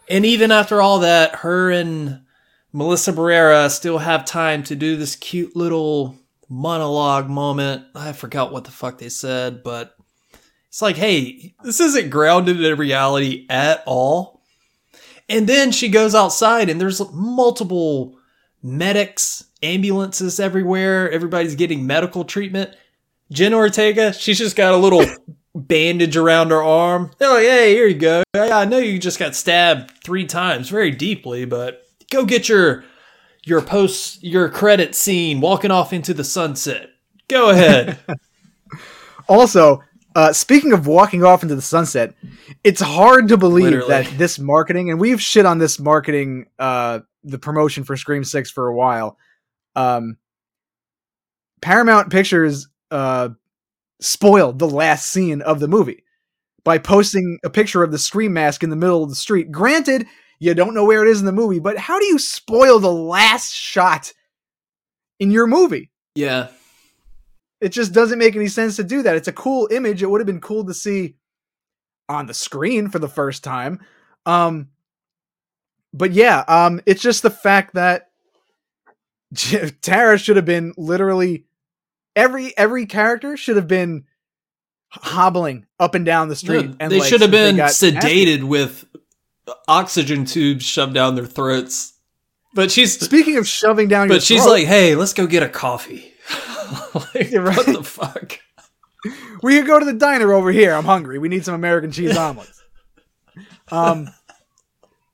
And even after all that, her and Melissa Barrera still have time to do this cute little monologue moment. I forgot what the fuck they said, but it's like, hey, this isn't grounded in reality at all. And then she goes outside and there's multiple medics, ambulances everywhere. Everybody's getting medical treatment. Jen Ortega, she's just got a little bandage around her arm. Oh, hey, here you go. I know you just got stabbed three times very deeply, but Go get your your post your credit scene walking off into the sunset. Go ahead. also, uh, speaking of walking off into the sunset, it's hard to believe Literally. that this marketing, and we've shit on this marketing, uh, the promotion for Scream Six for a while. Um, Paramount Pictures uh, spoiled the last scene of the movie by posting a picture of the Scream mask in the middle of the street. Granted, you don't know where it is in the movie, but how do you spoil the last shot in your movie? Yeah. It just doesn't make any sense to do that. It's a cool image. It would have been cool to see on the screen for the first time. Um but yeah, um it's just the fact that Tara should have been literally every every character should have been hobbling up and down the street. No, and they like, should have been sedated with oxygen tubes shoved down their throats. But she's speaking of shoving down. But she's throat, like, "Hey, let's go get a coffee." like, right. What the fuck? We could go to the diner over here. I'm hungry. We need some American cheese omelets. um,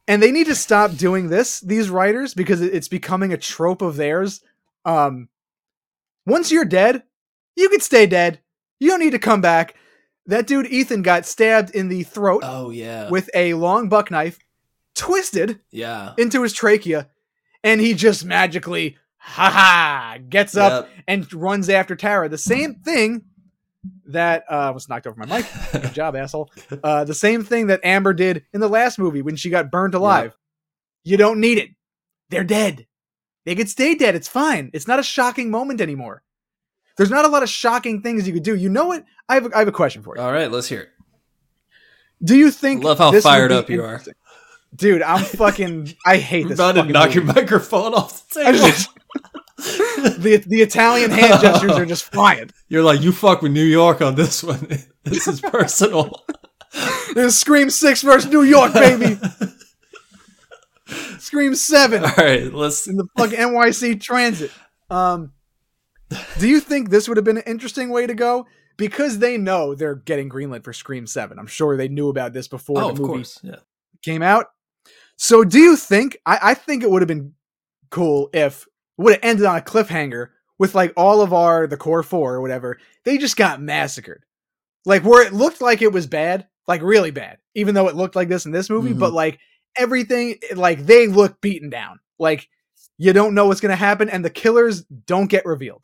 and they need to stop doing this. These writers because it's becoming a trope of theirs. Um, once you're dead, you can stay dead. You don't need to come back. That dude Ethan got stabbed in the throat. Oh yeah. With a long buck knife, twisted. Yeah. Into his trachea, and he just magically, ha ha, gets up yep. and runs after Tara. The same thing that uh, was knocked over my mic. Good job, asshole. Uh, the same thing that Amber did in the last movie when she got burned alive. Yep. You don't need it. They're dead. They could stay dead. It's fine. It's not a shocking moment anymore. There's not a lot of shocking things you could do. You know what? I have a, I have a question for you. All right, let's hear it. Do you think? Love how fired up you are, dude. I'm fucking. I hate this. About to knock movie. your microphone off the table. the the Italian hand gestures are just flying. You're like, you fuck with New York on this one. this is personal. There's Scream Six versus New York, baby. Scream Seven All right, let's. in the fuck NYC Transit. Um, do you think this would have been an interesting way to go? Because they know they're getting greenlit for Scream Seven. I'm sure they knew about this before Oh, the movie. Yeah. came out. So do you think I, I think it would have been cool if would have ended on a cliffhanger with like all of our the core four or whatever, they just got massacred. Like where it looked like it was bad, like really bad, even though it looked like this in this movie, Mhm. but like everything eh, like they look beaten down. Like you don't know what's gonna happen, and the killers don't get revealed.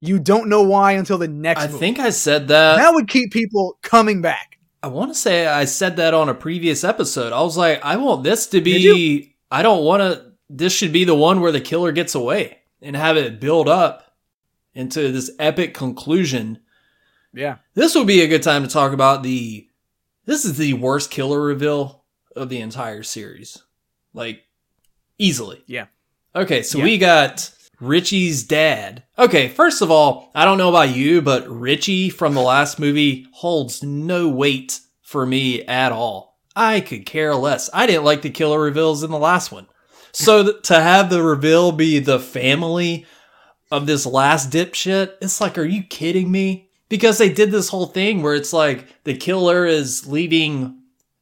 You don't know why until the next I movie. think I said that. that would keep people coming back. I want to say I said that on a previous episode. I was like, I want this to be. I don't want to. This should be the one where the killer gets away and have it build up into this epic conclusion. Yeah. This would be a good time to talk about the. This is the worst killer reveal of the entire series, like easily. Yeah. Okay, so Yeah. we got Richie's dad. Okay, first of all, I don't know about you, but Richie from the last movie holds no weight for me at all. I could care less. I didn't like the killer reveals in the last one. So th- to have the reveal be the family of this last dipshit, it's like, are you kidding me? Because they did this whole thing where it's like the killer is leaving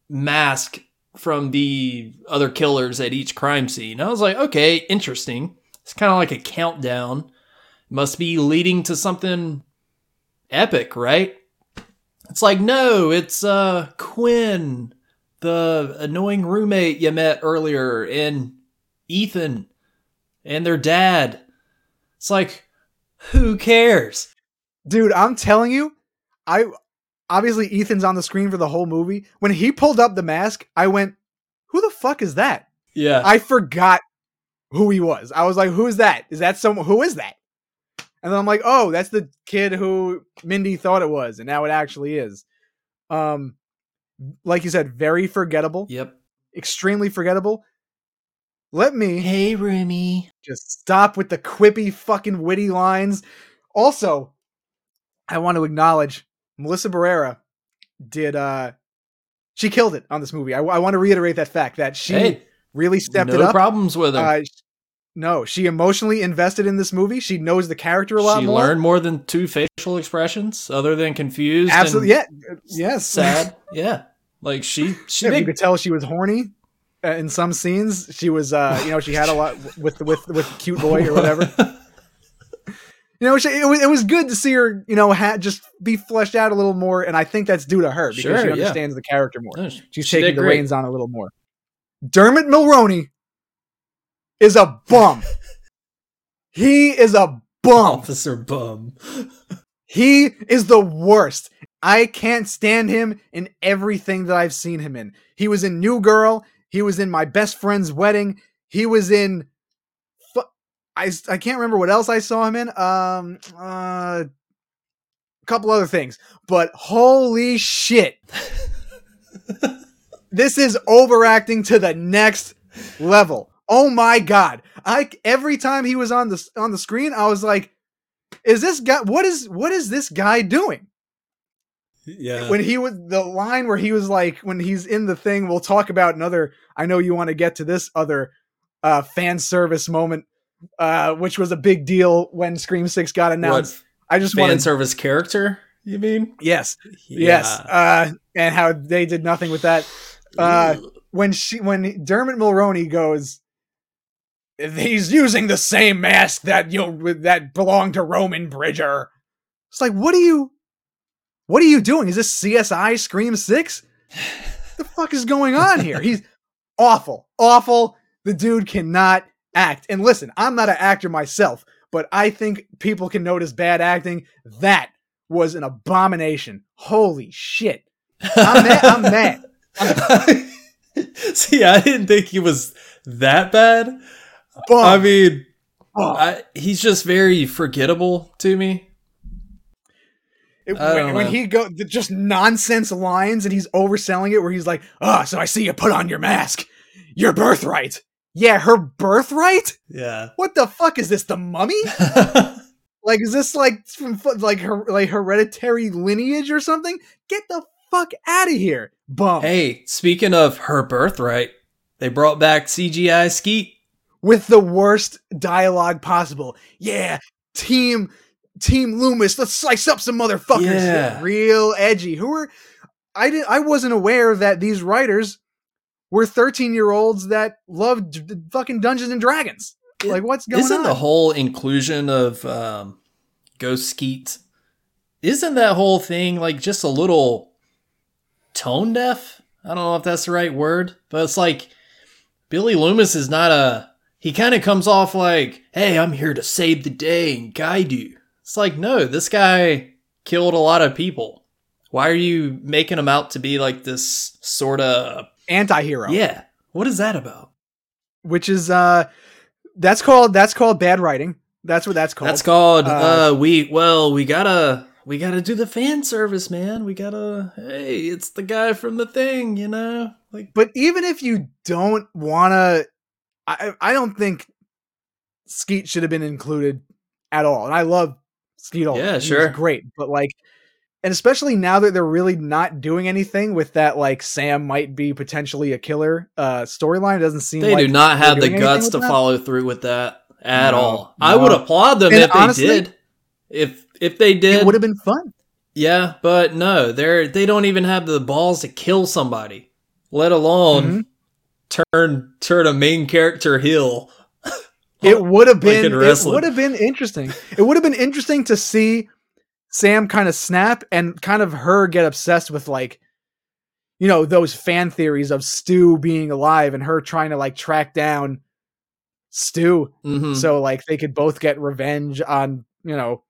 mask from the other killers at each crime scene. I was like, okay, interesting. It's kind of like a countdown. Must be leading to something epic, right? It's like, no, it's uh Quinn, the annoying roommate you met earlier, and Ethan and their dad. It's like, who cares? dude i'm telling you i obviously ethan's on the screen for the whole movie when he pulled up the mask i went who the fuck is that Yeah. i forgot who he was i was like who is that is that someone who is that and then i'm like oh that's the kid who mindy thought it was and now it actually is um like you said very forgettable yep. extremely forgettable let me Hey, Roomy. just stop with the quippy fucking witty lines. Also, I want to acknowledge Melissa Barrera did uh she killed it on this movie. I, I want to reiterate that fact that she Hey, really stepped no it up. problems with her. Uh, no, she emotionally invested in this movie. She knows the character a lot she more. learned more than two facial expressions other than confused Absolutely, yeah, yes. sad yeah like she she Yeah, you could tell she was horny uh, in some scenes. She was, uh, you know, she had a lot with with with cute boy or whatever. You know, she, it was it was good to see her, you know, ha- just be fleshed out a little more, and I think that's due to her because Sure, she yeah. understands the character more. No, she- She's she taking the great. reins on a little more. Dermot Mulroney is a bum. he is a bum. officer bum He is the worst. I can't stand him in everything that I've seen him in. He was in New Girl. He was in My Best Friend's Wedding. He was in. I, I can't remember what else I saw him in. Um, uh, a couple other things, but holy shit, this is overacting to the next level. Oh my god! I every time he was on the on the screen, I was like, "Is this guy? What is what is this guy doing?" yeah when he was the line where he was like when he's in the thing we'll talk about another i know you want to get to this other uh fan service moment uh which was a big deal when scream 6 got announced. What i just fan want to service character you mean? Yes. Yes uh and how they did nothing with that. Uh when she when dermot mulroney goes he's using the same mask that you know, that belonged to roman bridger. It's like what are you what are you doing? Is this csi scream 6 the fuck is going on here? He's awful awful. The dude cannot act. And listen i'm not an actor myself but i think people can notice bad acting. That was an abomination. Holy shit. I'm mad, I'm mad. see i didn't think he was that bad. Bum. i mean. I, he's just very forgettable to me. It- when, when he go the just nonsense lines and he's overselling it where he's like oh so i see you put on your mask. Your birthright Yeah, her birthright? Yeah. What the fuck is this? The mummy? Like, is this like from like her like hereditary lineage or something? Get the fuck out of here, bum! hey, speaking of her birthright, they brought back CGI Skeet. With the worst dialogue possible. Yeah, team Team Loomis, let's slice up some motherfuckers. Yeah. real edgy. Who are I did I wasn't aware that these writers were 13 year olds that loved d- fucking Dungeons and Dragons. Like, what's going on? Isn't the whole inclusion of um, Ghost Skeet? Isn't that whole thing like just a little tone deaf? I don't know if that's the right word, but it's like Billy Loomis is not a. He kind of comes off like, "Hey, I'm here to save the day and guide you." It's like, no, this guy killed a lot of people. Why are you making him out to be like this sort of? Anti-hero. Yeah, what is that about? which is uh that's called that's called bad writing. That's what that's called. That's called Uh, uh, we well we gotta we gotta do the fan service, man. We gotta hey, it's the guy from the thing, you know? Like but even if you don't want to I I don't think Skeet should have been included at all. And I love Skeet all. Yeah, sure. great, but like and especially now that they're really not doing anything with that like Sam might be potentially a killer uh storyline doesn't seem they like do not have the guts to that. follow through with that at No, all. I would applaud them And if they did. If if they did. It would have been fun. Yeah, but no, they're they don't even have the balls to kill somebody, let alone Mhm. turn turn a main character heel. It would have Like been it would have been interesting. It would have been interesting to see Sam kind of snap and kind of her get obsessed with like you know those fan theories of Stu being alive and her trying to like track down Stu Mhm. so like they could both get revenge on, you know,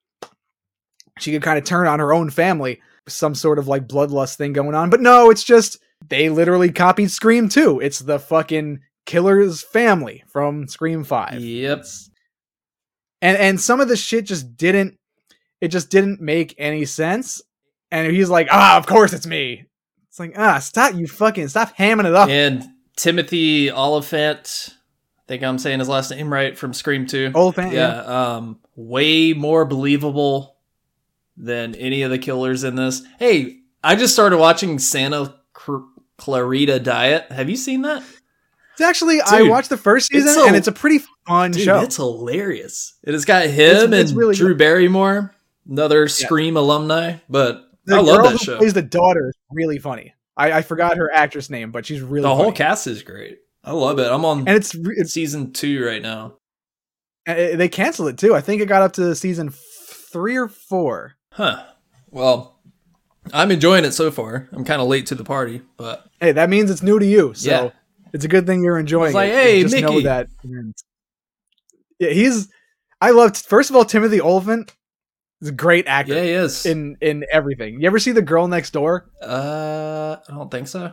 she could kind of turn on her own family, some sort of like bloodlust thing going on. But no, it's just they literally copied Scream 2. It's the fucking killer's family from Scream 5 Yep. and and some of the shit just didn't it just didn't make any sense and he's like ah of course it's me it's like ah stop you fucking stop hamming it up And Timothy Olyphant, I think I'm saying his last name right from Scream 2. Olyphant, fan yeah, um, way more believable than any of the killers in this. Hey, I just started watching Santa Cr- Clarita Diet. Have you seen that? it's actually i watched the first it's season a- and it's a pretty fun Dude, show it's hilarious. It has got him it's and really Drew Barrymore, another Scream alumni. But the I love that show. plays the daughter is really funny I, I forgot her actress name but she's really the whole cast is great. I love it. I'm on and it's, it's season two right now. they canceled it too i think it got up to season three or four Huh. Well, I'm enjoying it so far. I'm kind of late to the party, but hey that means it's new to you so Yeah. it's a good thing you're enjoying It's like, it hey, just know that yeah he's i loved first of all timothy olyphant is a great actor yeah, he is. in in everything you ever see the girl next door uh, I don't think so.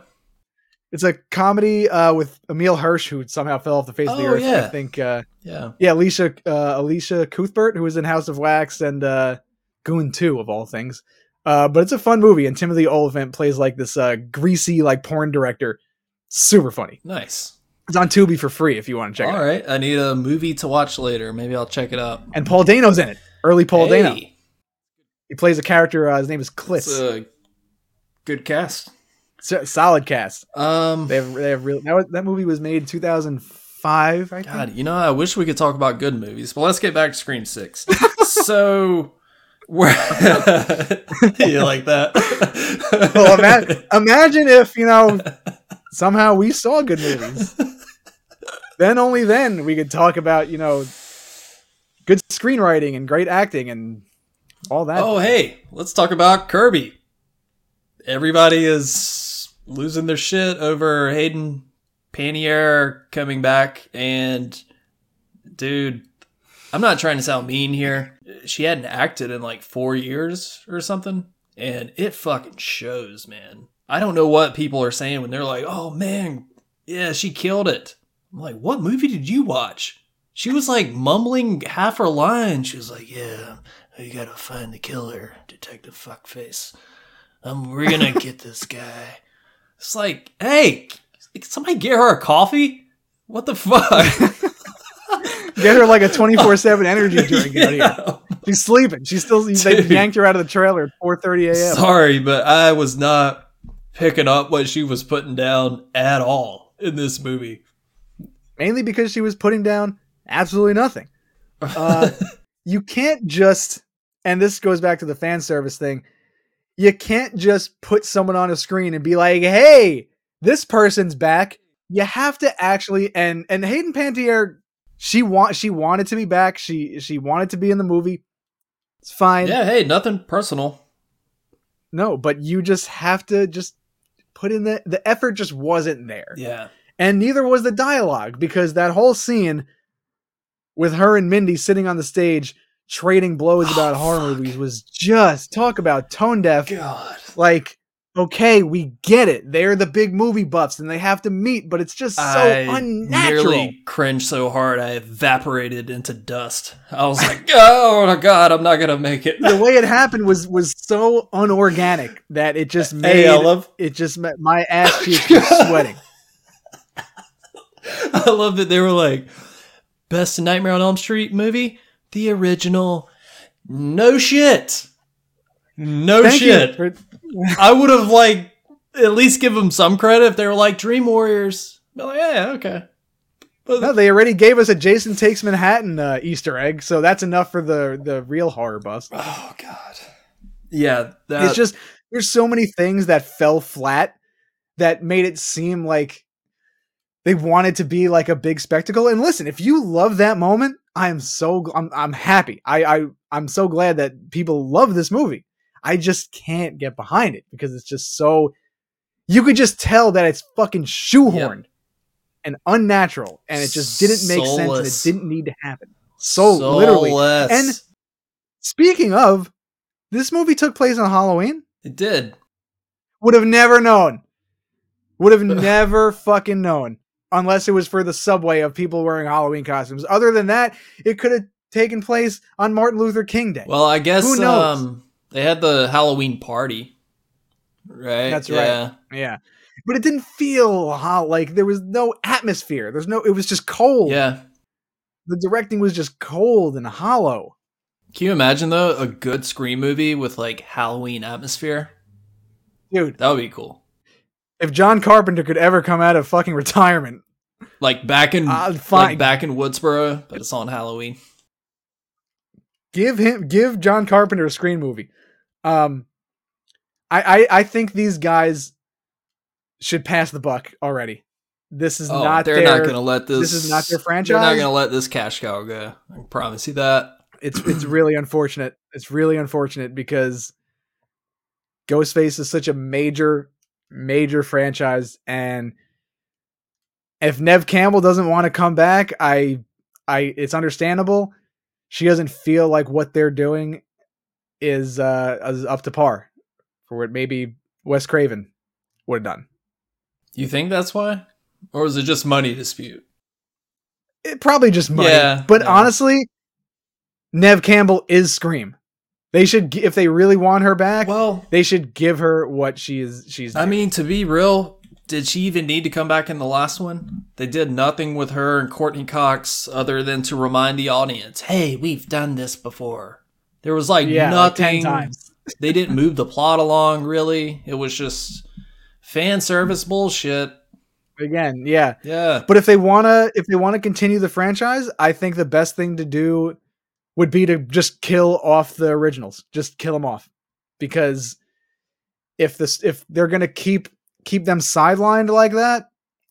it's a comedy uh with emile hirsch who somehow fell off the face of the Oh, Yeah. i think uh Yeah. yeah alicia uh elisha cuthbert who was in house of wax and uh goon 2 of all things uh but it's a fun movie and timothy olyphant plays like this uh greasy like porn director super funny Nice. it's on tubi for free if you want to check All it out right. I need a movie to watch later. Maybe I'll check it out. and paul dano's in it early paul dano Hey, he plays a character uh, his name is a good cast. S- solid cast Um, they have they have real that, was, that movie was made in 2005 i think God, you know, I wish we could talk about good movies, but let's get back to Scream Six. so, we're you like that? well, ima- imagine if you know somehow we saw good movies. then only then we could talk about you know good screenwriting and great acting and all that. oh, hey, let's talk about Kirby. Everybody is losing their shit over Hayden Panettiere coming back, and dude, I'm not trying to sound mean here. She hadn't acted in like four years or something, and it fucking shows, man. I don't know what people are saying when they're like, "Oh man, yeah, she killed it." I'm like, "What movie did you watch?" She was like mumbling half her line. She was like, "Yeah, you gotta find the killer, Detective Fuckface. Um, we're gonna get this guy." It's like, hey, can somebody get her a coffee? What the fuck? Get her like a 24 7 energy drink out here. Yeah. She's sleeping. She's still, they yanked her out of the trailer at 4.30 a.m. Sorry, but I was not picking up what she was putting down at all in this movie. Mainly because she was putting down absolutely nothing. Uh, you can't just, and this goes back to the fan service thing, you can't just put someone on a screen and be like, hey, this person's back. You have to actually, and and Hayden Panettiere, she want she wanted to be back. She she wanted to be in the movie. It's fine. yeah, hey, nothing personal. No, but you just have to just put in the the effort just wasn't there. Yeah. And neither was the dialogue because that whole scene with her and Mindy sitting on the stage trading blows about Oh, horror fuck. movies was just talk about tone deaf. God. Like, okay, we get it. They're the big movie buffs and they have to meet, but it's just so I unnatural. nearly cringed so hard I evaporated into dust. I was like, oh my god, I'm not gonna make it. the way it happened was was so unorganic that it just made Hey, I love it just ma- my ass cheeks was sweating. I love that they were like, best Nightmare on Elm Street movie? The original. No shit. No Thank shit. for- I would have like at least give them some credit if they were like Dream Warriors. Be like, yeah, okay. But No, they already gave us a Jason Takes Manhattan uh, Easter egg, so that's enough for the the real horror bust. oh god. Yeah, that, it's just there's so many things that fell flat that made it seem like they wanted to be like a big spectacle. And listen, if you love that moment, I am so I'm I'm happy. I I I'm so glad that people love this movie. I just can't get behind it because it's just so you could just tell that it's fucking shoehorned and unnatural and it just didn't make sense and it didn't need to happen. So literally. And- Speaking of, this movie took place on Halloween. it did. Would have never known. Would have never fucking known unless it was for the subway of people wearing Halloween costumes. Other than that, it could have taken place on Martin Luther King Day. Well, I guess Who knows? um they had the Halloween party. Right? That's yeah. right. yeah. But it didn't feel how like there was no atmosphere. There's no it was just cold. Yeah. The directing was just cold and hollow. Can you imagine though a good Scream movie with like Halloween atmosphere? Dude, That would be cool. If John Carpenter could ever come out of fucking retirement, Like back in like back in Woodsboro, but it's on Halloween. give him give John Carpenter a screen movie. Um I I, I think these guys should pass the buck already. This is Oh, not. They're their, not going to let this. this is not their They're not going to let this cash cow go. I promise you that. It's it's really unfortunate. It's really unfortunate because Ghostface is such a major major franchise and if Neve Campbell doesn't want to come back, I I it's understandable. She doesn't feel like what they're doing is uh is up to par for what maybe Wes Craven would have done. You think that's why, or was it just money dispute? It probably just money. Yeah, but yeah. honestly, Neve Campbell is Scream. They should if they really want her back, Well, they should give her what she is she's I due. mean, to be real, did she even need to come back in the last one? They did nothing with her and Courteney Cox other than to remind the audience, "Hey, we've done this before." There was like yeah, like 10 nothing. times. they didn't move the plot along really. It was just fan service bullshit. Again, yeah. Yeah. But if they wanna if they wanna continue the franchise, I think the best thing to do would be to just kill off the originals. Just kill them off. Because if this if they're gonna keep keep them sidelined like that,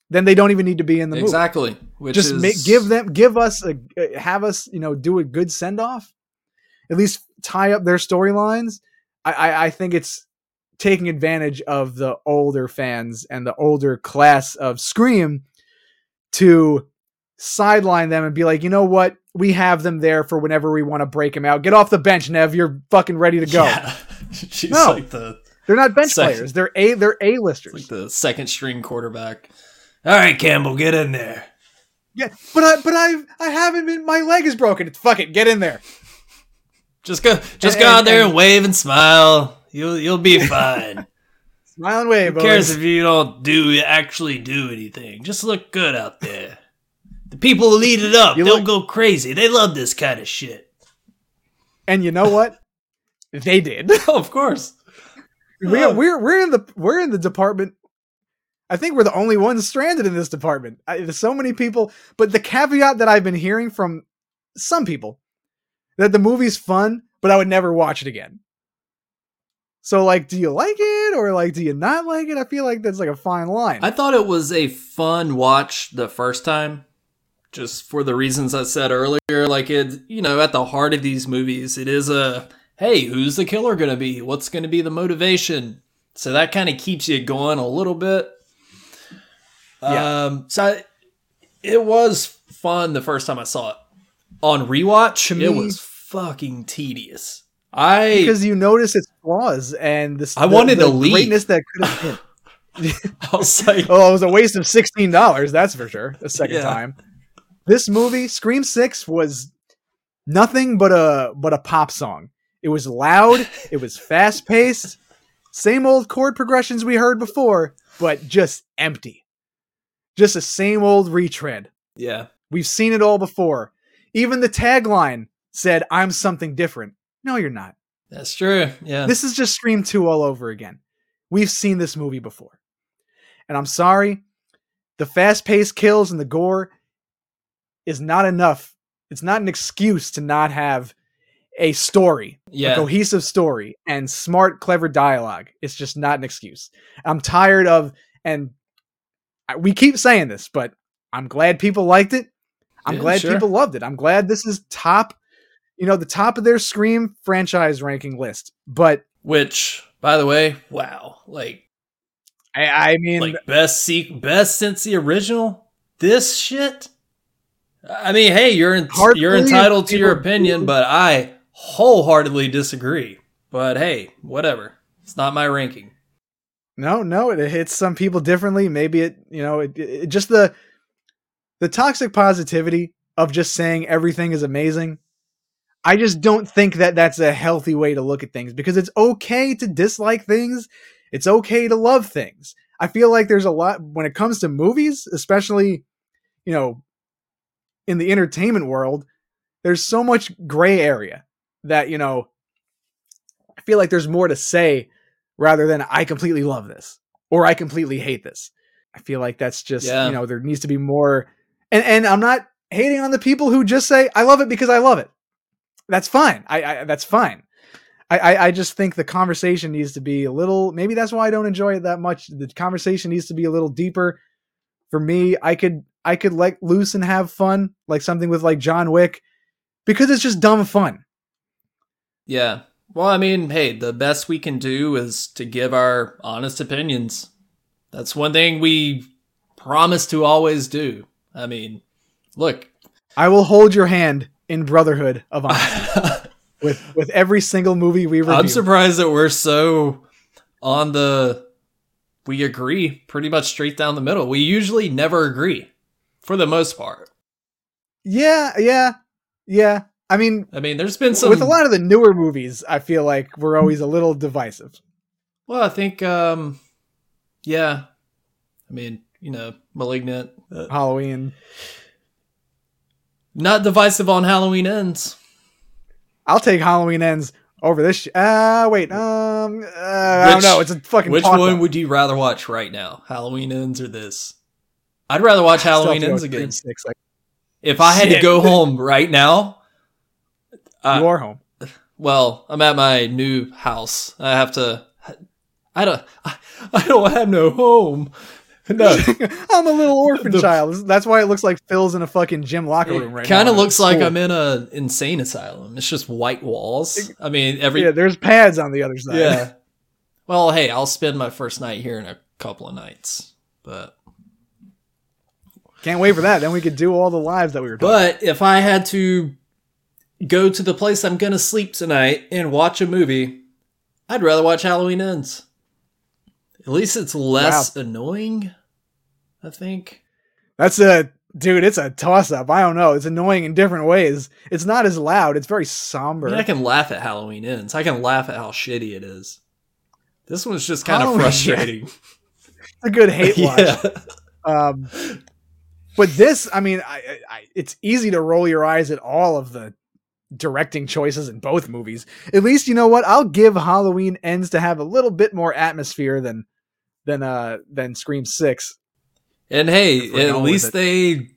then they don't even need to be in the movie. exactly. Which just is make, give them give us a have us you know do a good send off at least tie up their storylines I, I i think it's taking advantage of the older fans and the older class of scream to sideline them and be like you know what we have them there for whenever we want to break them out get off the bench neve you're fucking ready to go Yeah. She's No. like the they're not bench Second. players they're a they're a listers like the second string quarterback. All right, Campbell, get in there. yeah but i but i i haven't been my leg is broken it's fuck it get in there Just go, just And- go out and- there and, and- wave and smile. You'll you'll be fine. smile and wave Who cares boys. if you don't do actually do anything? Just look good out there. The people will eat it up. You They'll look- go crazy. They love this kind of shit. And you know what? they did. of course. we, we're we're in the we're in the department. I think we're the only ones stranded in this department. I, there's so many people, but the caveat that I've been hearing from some people that the movie's fun, but I would never watch it again. So, like, do you like it or like do you not like it? I feel like that's like a fine line. I thought it was a fun watch the first time, just for the reasons I said earlier. Like it, you know, at the heart of these movies, it is a hey, who's the killer going to be? What's going to be the motivation? So that kind of keeps you going a little bit. Yeah. Um, so I, it was fun the first time I saw it. On rewatch, To it was fucking tedious. I because you notice its flaws and this. I the- wanted the to leave. greatness that could have been. I was like, Oh, it was a waste of sixteen dollars. That's for sure. The second Yeah. time, this movie, Scream Six, was nothing but a but a pop song. It was loud. it was fast paced. Same old chord progressions we heard before, but just empty. Just the same old retread. yeah, We've seen it all before. Even the tagline said, "I'm something different." No, you're not. that's true. Yeah, This is just Scream 2 all over again. We've seen this movie before. And I'm sorry, the fast paced kills and the gore is not enough. It's not an excuse to not have a story, a yeah. cohesive story, and smart, clever dialogue. It's just not an excuse. I'm tired of, and I- we keep saying this, but I'm glad people liked it. I'm Yeah, glad sure. people loved it. I'm glad this is top, you know, the top of their Scream franchise ranking list. But Which, by the way, wow, like I, I mean, like best seek best since the original. This shit. I mean, hey, you're in, you're entitled to your opinion, but I wholeheartedly disagree. But hey, whatever. It's not my ranking. no, no, it hits some people differently. Maybe it, you know, it, it just the the toxic positivity of just saying everything is amazing. I just don't think that that's a healthy way to look at things because it's okay to dislike things. It's okay to love things. I feel like there's a lot when it comes to movies, especially, you know, in the entertainment world, there's so much gray area that, you know, I feel like there's more to say rather than I completely love this or I completely hate this. I feel like that's just, Yeah. you know, there needs to be more and and I'm not hating on the people who just say I love it because I love it. That's fine. I, I that's fine. I, I I just think the conversation needs to be a little. Maybe that's why I don't enjoy it that much. The conversation needs to be a little deeper. For me, I could I could let loose and have fun, like something with like John Wick, because it's just dumb fun. Yeah. Well, I mean, hey, the best we can do is to give our honest opinions. That's one thing we promise to always do. I mean, look, I will hold your hand in brotherhood of honesty with with every single movie we review. I'm surprised that we're so on the we agree pretty much straight down the middle. We usually never agree for the most part. yeah, yeah, yeah. I mean, I mean, there's been some with a lot of the newer movies, I feel like we're always a little divisive. Well, I think um yeah. I mean, you know, malignant uh, Halloween. not divisive on Halloween ends. I'll take Halloween ends over this. Sh- uh wait. Um, uh, I don't know. It's a fucking. Which one would you rather watch right now? Halloween ends or this? I'd rather watch Halloween ends again. Six. Like, If I had to go home right now, uh, you are home. well, I'm at my new house. I have to. I don't. I, I don't have no home. No, I'm a little orphan The- child. That's why it looks like Phil's in a fucking gym locker room right now. kind of looks like. I'm in a insane asylum. It's just white walls. I mean, every Yeah, there's pads on the other side. yeah. Well, hey, I'll spend my first night here in a couple of nights, but Can't wait for that. Then we could do all the lives that we were talking. but if I had to go to the place I'm gonna sleep tonight and watch a movie, I'd rather watch Halloween Ends. At least it's less annoying. I think. That's a dude. It's a toss up. I don't know. It's annoying in different ways. It's not as loud. It's very I, somber. mean, I can laugh at Halloween Ends. I can laugh at how shitty it is. This one's just kind of Halloween- frustrating. It's a good hate watch. yeah. Um, But this, I mean, I, I, it's easy to roll your eyes at all of the directing choices in both movies. At least you know what? I'll give Halloween Ends to have a little bit more atmosphere than than uh than Scream Six. And hey, at least they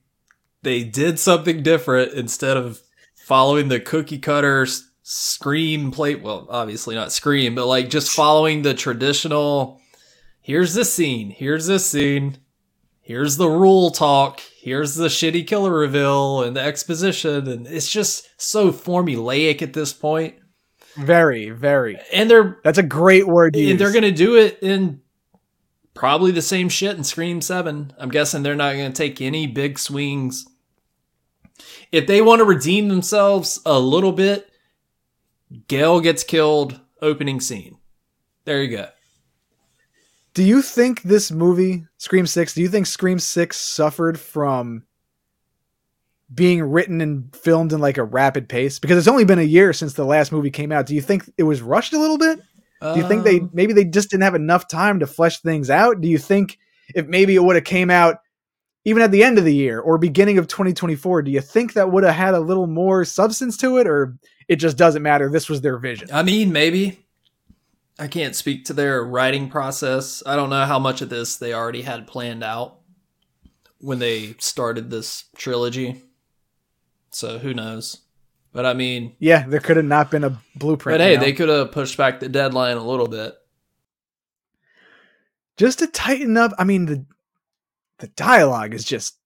they did something different instead of following the cookie cutter s- scream plate. Well, obviously not scream, but like just following the traditional. Here's this scene. Here's this scene. Here's the rule talk. Here's the shitty killer reveal and the exposition, and it's just so formulaic at this point. Very, very. And they're That's a great word. to and they're gonna do it in probably the same shit in Scream Seven. I'm guessing they're not gonna take any big swings. If they want to redeem themselves a little bit, Gale gets killed. Opening scene. There you go. Do you think this movie, Scream 6, do you think Scream 6 suffered from being written and filmed in like a rapid pace? Because it's only been a year since the last movie came out. Do you think it was rushed a little bit? Do you think they Um, maybe they just didn't have enough time to flesh things out? Do you think if maybe it would have came out even at the end of the year or beginning of 2024, do you think that would have had a little more substance to it or it just doesn't matter? This was their vision. I mean, maybe. I can't speak to their writing process. I don't know how much of this they already had planned out when they started this trilogy. So who knows? But I mean, Yeah, there could have not been a blueprint. but hey, know? they could have pushed back the deadline a little bit. just to tighten up. I mean the the dialogue is just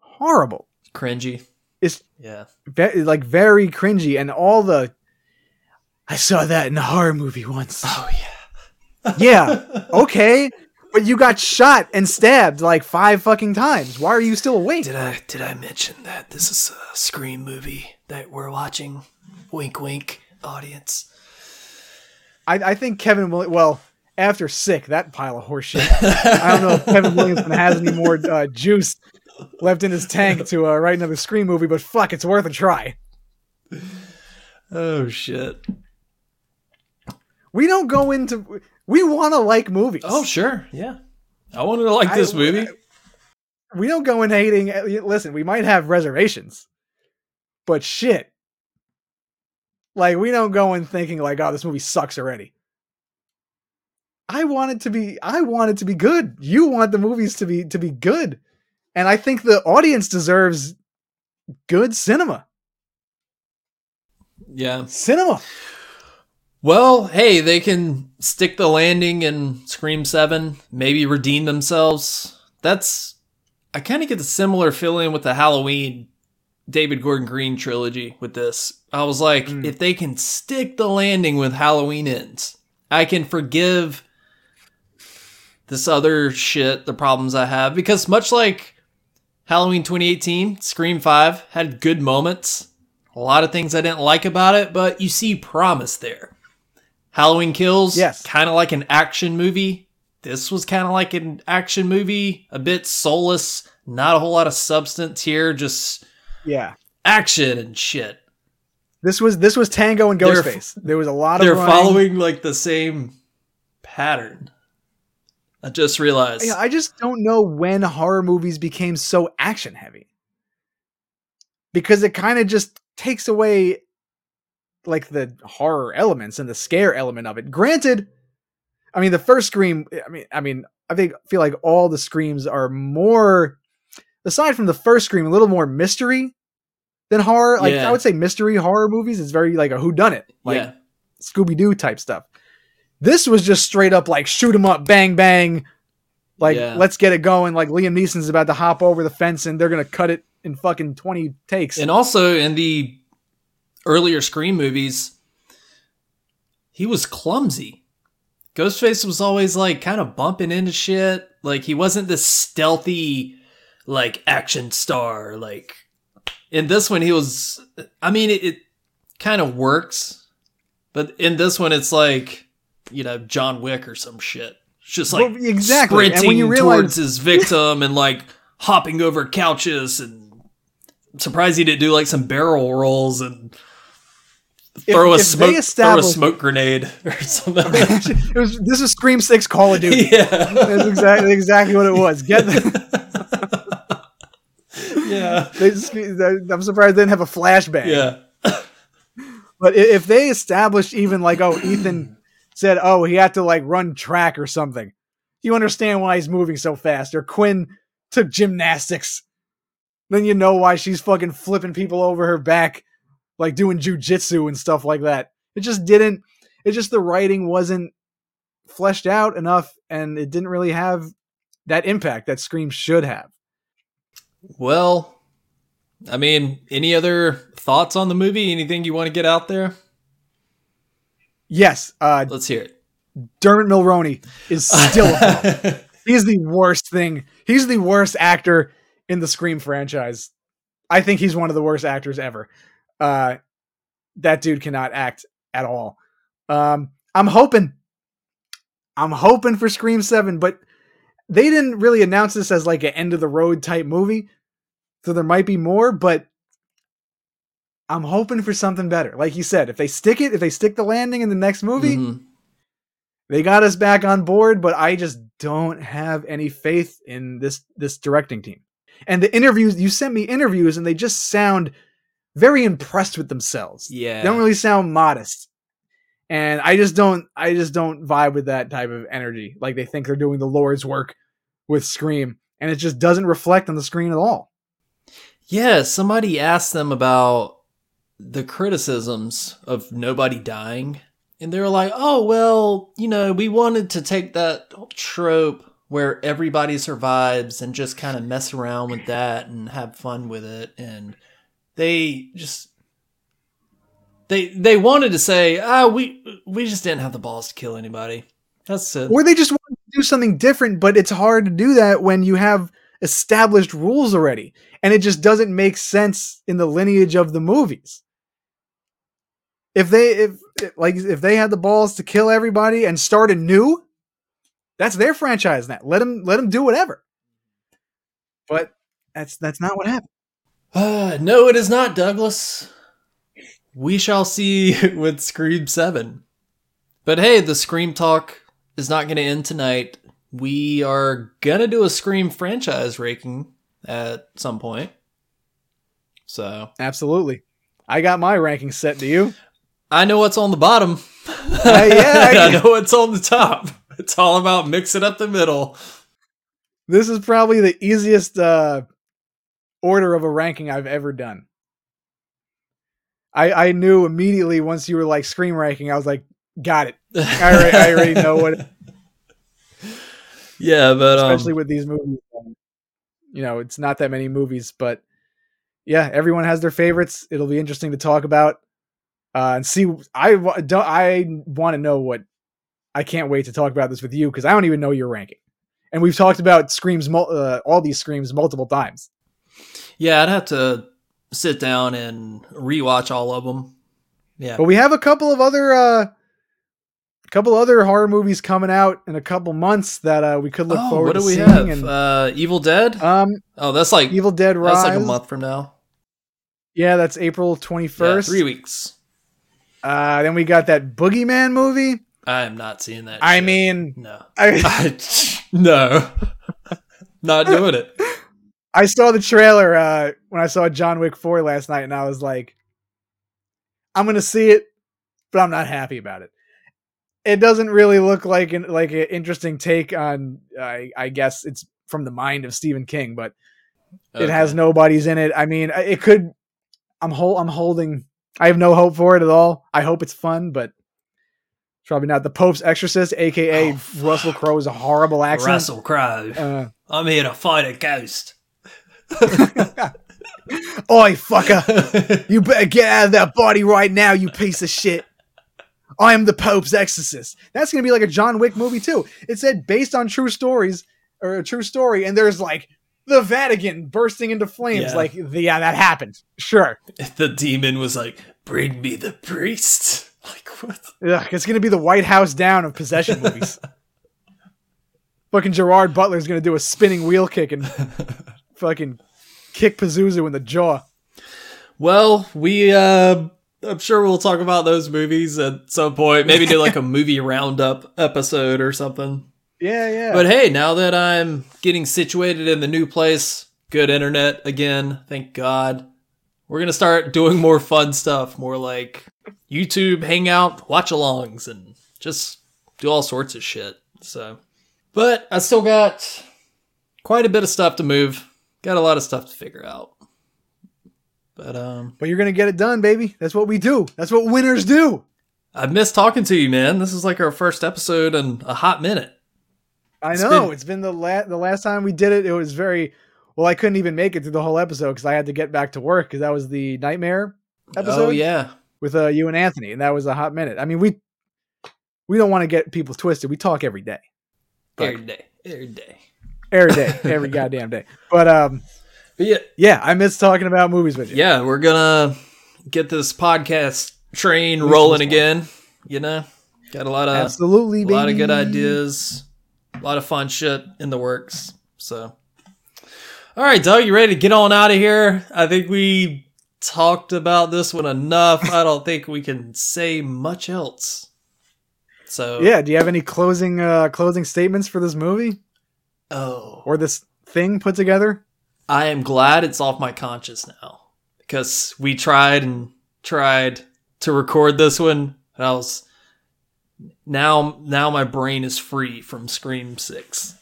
horrible. Cringy. It's Yeah. ve- like very cringy, and all the. I saw that in a horror movie once. Oh yeah. yeah, okay, but you got shot and stabbed like five fucking times. Why are you still awake? Did I did I mention that this is a Scream movie that we're watching? Wink, wink, audience. I, I think Kevin will. Well, after sick, that pile of horseshit. I don't know if Kevin Williamson has any more uh, juice left in his tank to uh, write another Scream movie, but fuck, it's worth a try. Oh shit. We don't go into. We want to like movies. Oh sure, yeah. I wanted to like I- this movie. we don't go in hating. Eh, listen, we might have reservations, but shit. Like we don't go in thinking like, oh, this movie sucks already. I want it to be. I want it to be good. You want the movies to be to be good, and I think the audience deserves good cinema. Yeah. Cinema. Well, hey, they can stick the landing in Scream 7, maybe redeem themselves. That's. I kind of get the similar feeling with the Halloween David Gordon Green trilogy with this. I was like, Mm. if they can stick the landing with Halloween ends, I can forgive this other shit, the problems I have. Because much like Halloween 2018, Scream 5 had good moments. A lot of things I didn't like about it, but you see promise there. Halloween Kills, Yes. kind of like an action movie. This was kind of like an action movie, a bit soulless, not a whole lot of substance here, just Yeah. action and shit. This was this was Tango and They're- Ghostface. there was a lot of They're following like the same pattern. I just realized. Yeah, I just don't know when horror movies became so action heavy. Because it kind of just takes away like the horror elements and the scare element of it. Granted, I mean the first scream, I mean I mean I think feel like all the screams are more aside from the first scream a little more mystery than horror. Like Yeah. I would say mystery horror movies is very like a who done it. Like yeah. Scooby Doo type stuff. This was just straight up like shoot 'em up, bang bang, like Yeah. let's get it going. Like Liam Neeson's about to hop over the fence and they're gonna cut it in fucking twenty takes. And also in the earlier Scream movies, he was clumsy. Ghostface was always like kind of bumping into shit. Like he wasn't this stealthy, like action star. Like in this one, he was. I mean, it, it kind of works, but in this one, it's like you know John Wick or some shit. It's just like Well, exactly. And when you realize- towards his victim and like hopping over couches and I'm surprised he didn't do like some barrel rolls and If- throw a if smoke throw a smoke grenade or something. it was this is Scream Six Call of Duty. yeah. That's exactly exactly what it was. Get the, Yeah. They just, I'm surprised they didn't have a flashbang. Yeah. But if they established even like, oh, Ethan said, oh, he had to like run track or something, you understand why he's moving so fast. Or Quinn took gymnastics, then you know why she's fucking flipping people over her back, like doing jujitsu and stuff like that. It just didn't. It just the writing wasn't fleshed out enough, and it didn't really have that impact that Scream should have. Well, I mean, any other thoughts on the movie? Anything you want to get out there? Yes, uh, Let's hear it. Dermot Mulroney is still. He's the worst thing. He's the worst actor in the Scream franchise. I think he's one of the worst actors ever. Uh, that dude cannot act at all. Um, I'm hoping, I'm hoping for Scream Seven, but they didn't really announce this as like an end of the road type movie, so there might be more. But I'm hoping for something better. Like you said, if they stick it, if they stick the landing in the next movie, Mhm. they got us back on board, but I just don't have any faith in this this directing team. And the interviews you sent me interviews, and they just sound very impressed with themselves. Yeah. They don't really sound modest. And I just don't I just don't vibe with that type of energy. Like they think they're doing the Lord's work with Scream, and it just doesn't reflect on the screen at all. Yeah, somebody asked them about the criticisms of nobody dying. And they were like, oh, well, you know, we wanted to take that trope where everybody survives and just kind of mess around with that and have fun with it. And they just. They they wanted to say, ah, we we just didn't have the balls to kill anybody. That's it. Or they just want to do something different, but it's hard to do that when you have established rules already. And it just doesn't make sense in the lineage of the movies. If they if like if they had the balls to kill everybody and start anew, that's their franchise now. Let them let them do whatever. But that's that's not what happened. Uh, no, it is not, Douglas. We shall see with Scream 7. But hey, the Scream talk is not going to end tonight. We are going to do a Scream franchise ranking at some point. So, Absolutely. I got my ranking set. Do you? I know what's on the bottom. yeah, I- I know what's on the top. It's all about mixing up the middle. This is probably the easiest uh, order of a ranking I've ever done. I I knew immediately once you were like scream ranking, I was like, got it. I already, I already know what, Yeah, but um, especially with these movies. um, You know, it's not that many movies, but yeah, everyone has their favorites. It'll be interesting to talk about uh, and see. I don't. I want to know what. I can't wait to talk about this with you because I don't even know your ranking. And we've talked about screams, uh, all these screams multiple times. Yeah, I'd have to sit down and rewatch all of them. Yeah. But we have a couple of other uh a couple other horror movies coming out in a couple months that uh we could look oh, forward what do to we seeing have? and uh, Evil Dead. um oh, that's like Evil Dead Rise. that's like a month from now. Yeah, that's April Yeah, 21st. three weeks. uh then we got that Boogeyman movie. I am not seeing that. I shit. mean no, I I, no, not doing it. I saw the trailer uh when I saw John Wick 4 last night and I was like I'm going to see it but I'm not happy about it. It doesn't really look like an like an interesting take on I I guess it's from the mind of Stephen King, but It has Okay. nobodies in it. I mean, it could. I'm hol- I'm holding. I have no hope for it at all. I hope it's fun, but it's probably not. The Pope's Exorcist, aka Oh, Russell. Crowe, is a horrible accent. Russell Crowe. Uh, I'm here to fight a ghost. Oi, fucker! You better get out of that body right now, you piece of shit. I am the Pope's exorcist. That's gonna be like a John Wick movie too. It said based on true stories or a true story, and there's like the Vatican bursting into flames. Yeah. Like, yeah, that happened. Sure. the demon was like, "Bring me the priest." Like what? Ugh, it's gonna be the White House down of possession movies. fucking Gerard Butler's gonna do a spinning wheel kick and fucking kick Pazuzu in the jaw. Well, we uh I'm sure we'll talk about those movies at some point. Maybe do like a movie roundup episode or something. Yeah, yeah. But hey, now that I'm getting situated in the new place, good internet again. Thank God. We're gonna start doing more fun stuff, more like YouTube hangout, watch alongs, and just do all sorts of shit. So, but I still got quite a bit of stuff to move. Got a lot of stuff to figure out. But um, But you're gonna get it done, baby. That's what we do. That's what winners do. I've missed talking to you, man. This is like our first episode in a hot minute. I It's know. been- it's been the la- the last time we did it. It was very well. I couldn't even make it through the whole episode because I had to get back to work because that was the nightmare episode Oh yeah, with uh, you and Anthony, and that was a hot minute. I mean, we we don't want to get people twisted. We talk every day, But- every day, every day. Every day, every goddamn day. But um, But yeah, yeah, I miss talking about movies with you. yeah, we're gonna get this podcast train rolling one. again. You know, got a lot of absolutely. a lot of good ideas, a lot of fun shit in the works. So, all right, Doug, you ready to get on out of here? I think we talked about this one enough. I don't think we can say much else. So, Yeah. Do you have any closing uh closing statements for this movie Oh, or this thing put together? I am glad it's off my conscience now because we tried and tried to record this one. And I was now now my brain is free from Scream Six.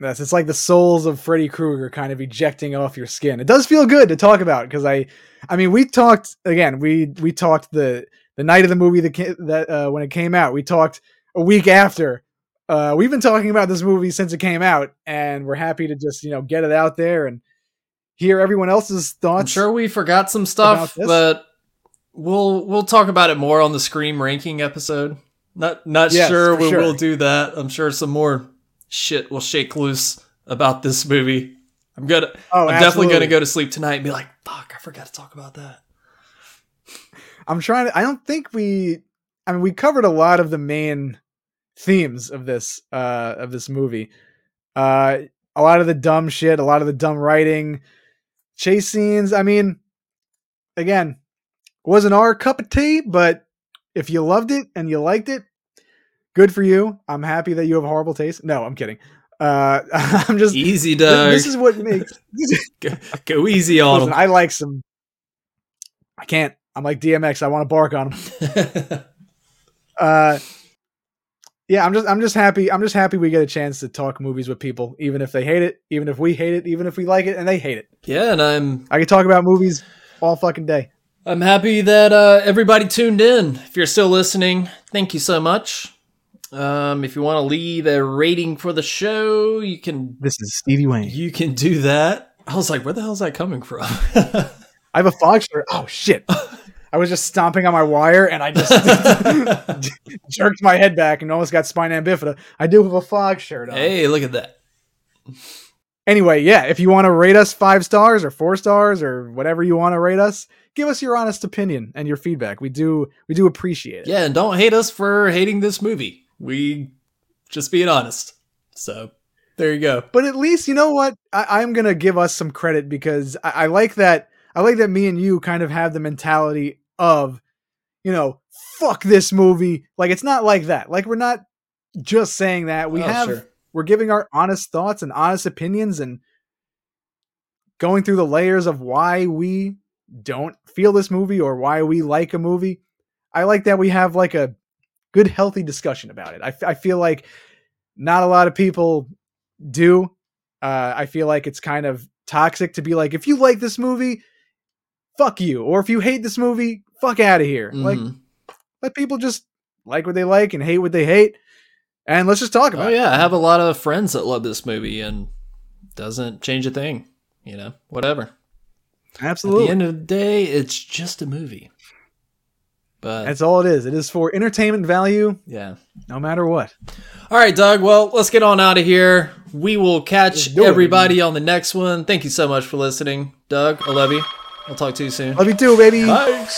Yes, it's like the souls of Freddy Krueger kind of ejecting off your skin. It does feel good to talk about because I, I mean, we talked again. We we talked the the night of the movie that that uh, when it came out. We talked a week after. Uh, we've been talking about this movie since it came out, and we're happy to just you know get it out there and hear everyone else's thoughts. I'm sure we forgot some stuff, but we'll we'll talk about it more on the Scream ranking episode. Not not Yes, sure we sure. will do that. I'm sure some more shit will shake loose about this movie. I'm gonna Oh, I'm definitely gonna go to sleep tonight and be like, fuck, I forgot to talk about that. I'm trying to. I don't think we. I mean, we covered a lot of the main themes of this uh of this movie. Uh, a lot of the dumb shit, a lot of the dumb writing, chase scenes. I mean, again, wasn't our cup of tea, but if you loved it and you liked it, good for you. I'm happy that you have horrible taste. No, I'm kidding. Uh, I'm just. Easy, Doug. this is what makes. go, go easy on Listen, I like some. I can't. I'm like DMX. I want to bark on him. them. uh yeah i'm just i'm just happy i'm just happy we get a chance to talk movies with people even if they hate it even if we hate it even if we like it and they hate it yeah, and I'm i can talk about movies all fucking day I'm happy that uh, everybody tuned in. If you're still listening, thank you so much. Um, if you want to leave a rating for the show, you can this is stevie wayne you can do that. I was like, where the hell is that coming from? i have a fog shirt oh shit i was just stomping on my wire and i just jerked my head back and almost got spina bifida i do have a fog shirt on hey, look at that. anyway yeah if you want to rate us five stars or four stars or whatever you want to rate us give us your honest opinion and your feedback we do we do appreciate it Yeah, and don't hate us for hating this movie. We just being honest. So there you go. but at least you know what I, i'm gonna give us some credit because I, I like that i like that me and you kind of have the mentality of you know fuck this movie. Like it's not like that. Like we're not just saying that. We Oh, have sure. we're giving our honest thoughts and honest opinions and going through the layers of why we don't feel this movie or why we like a movie. I like that we have like a good healthy discussion about it. I feel like not a lot of people do. Uh, i feel like it's kind of toxic to be like if you like this movie fuck you. Or if you hate this movie fuck out of here like Mhm. let people just like what they like and hate what they hate and let's just talk about Oh it yeah, I have a lot of friends that love this movie and doesn't change a thing. You know, whatever. Absolutely. At the end of the day, it's just a movie. But that's all it is it is for entertainment value yeah. no matter what All right, Doug. Well, let's get on out of here. We will catch do it, everybody on the next one. Thank you so much for listening, Doug. I love you. I'll talk to you soon. love you too baby Bye.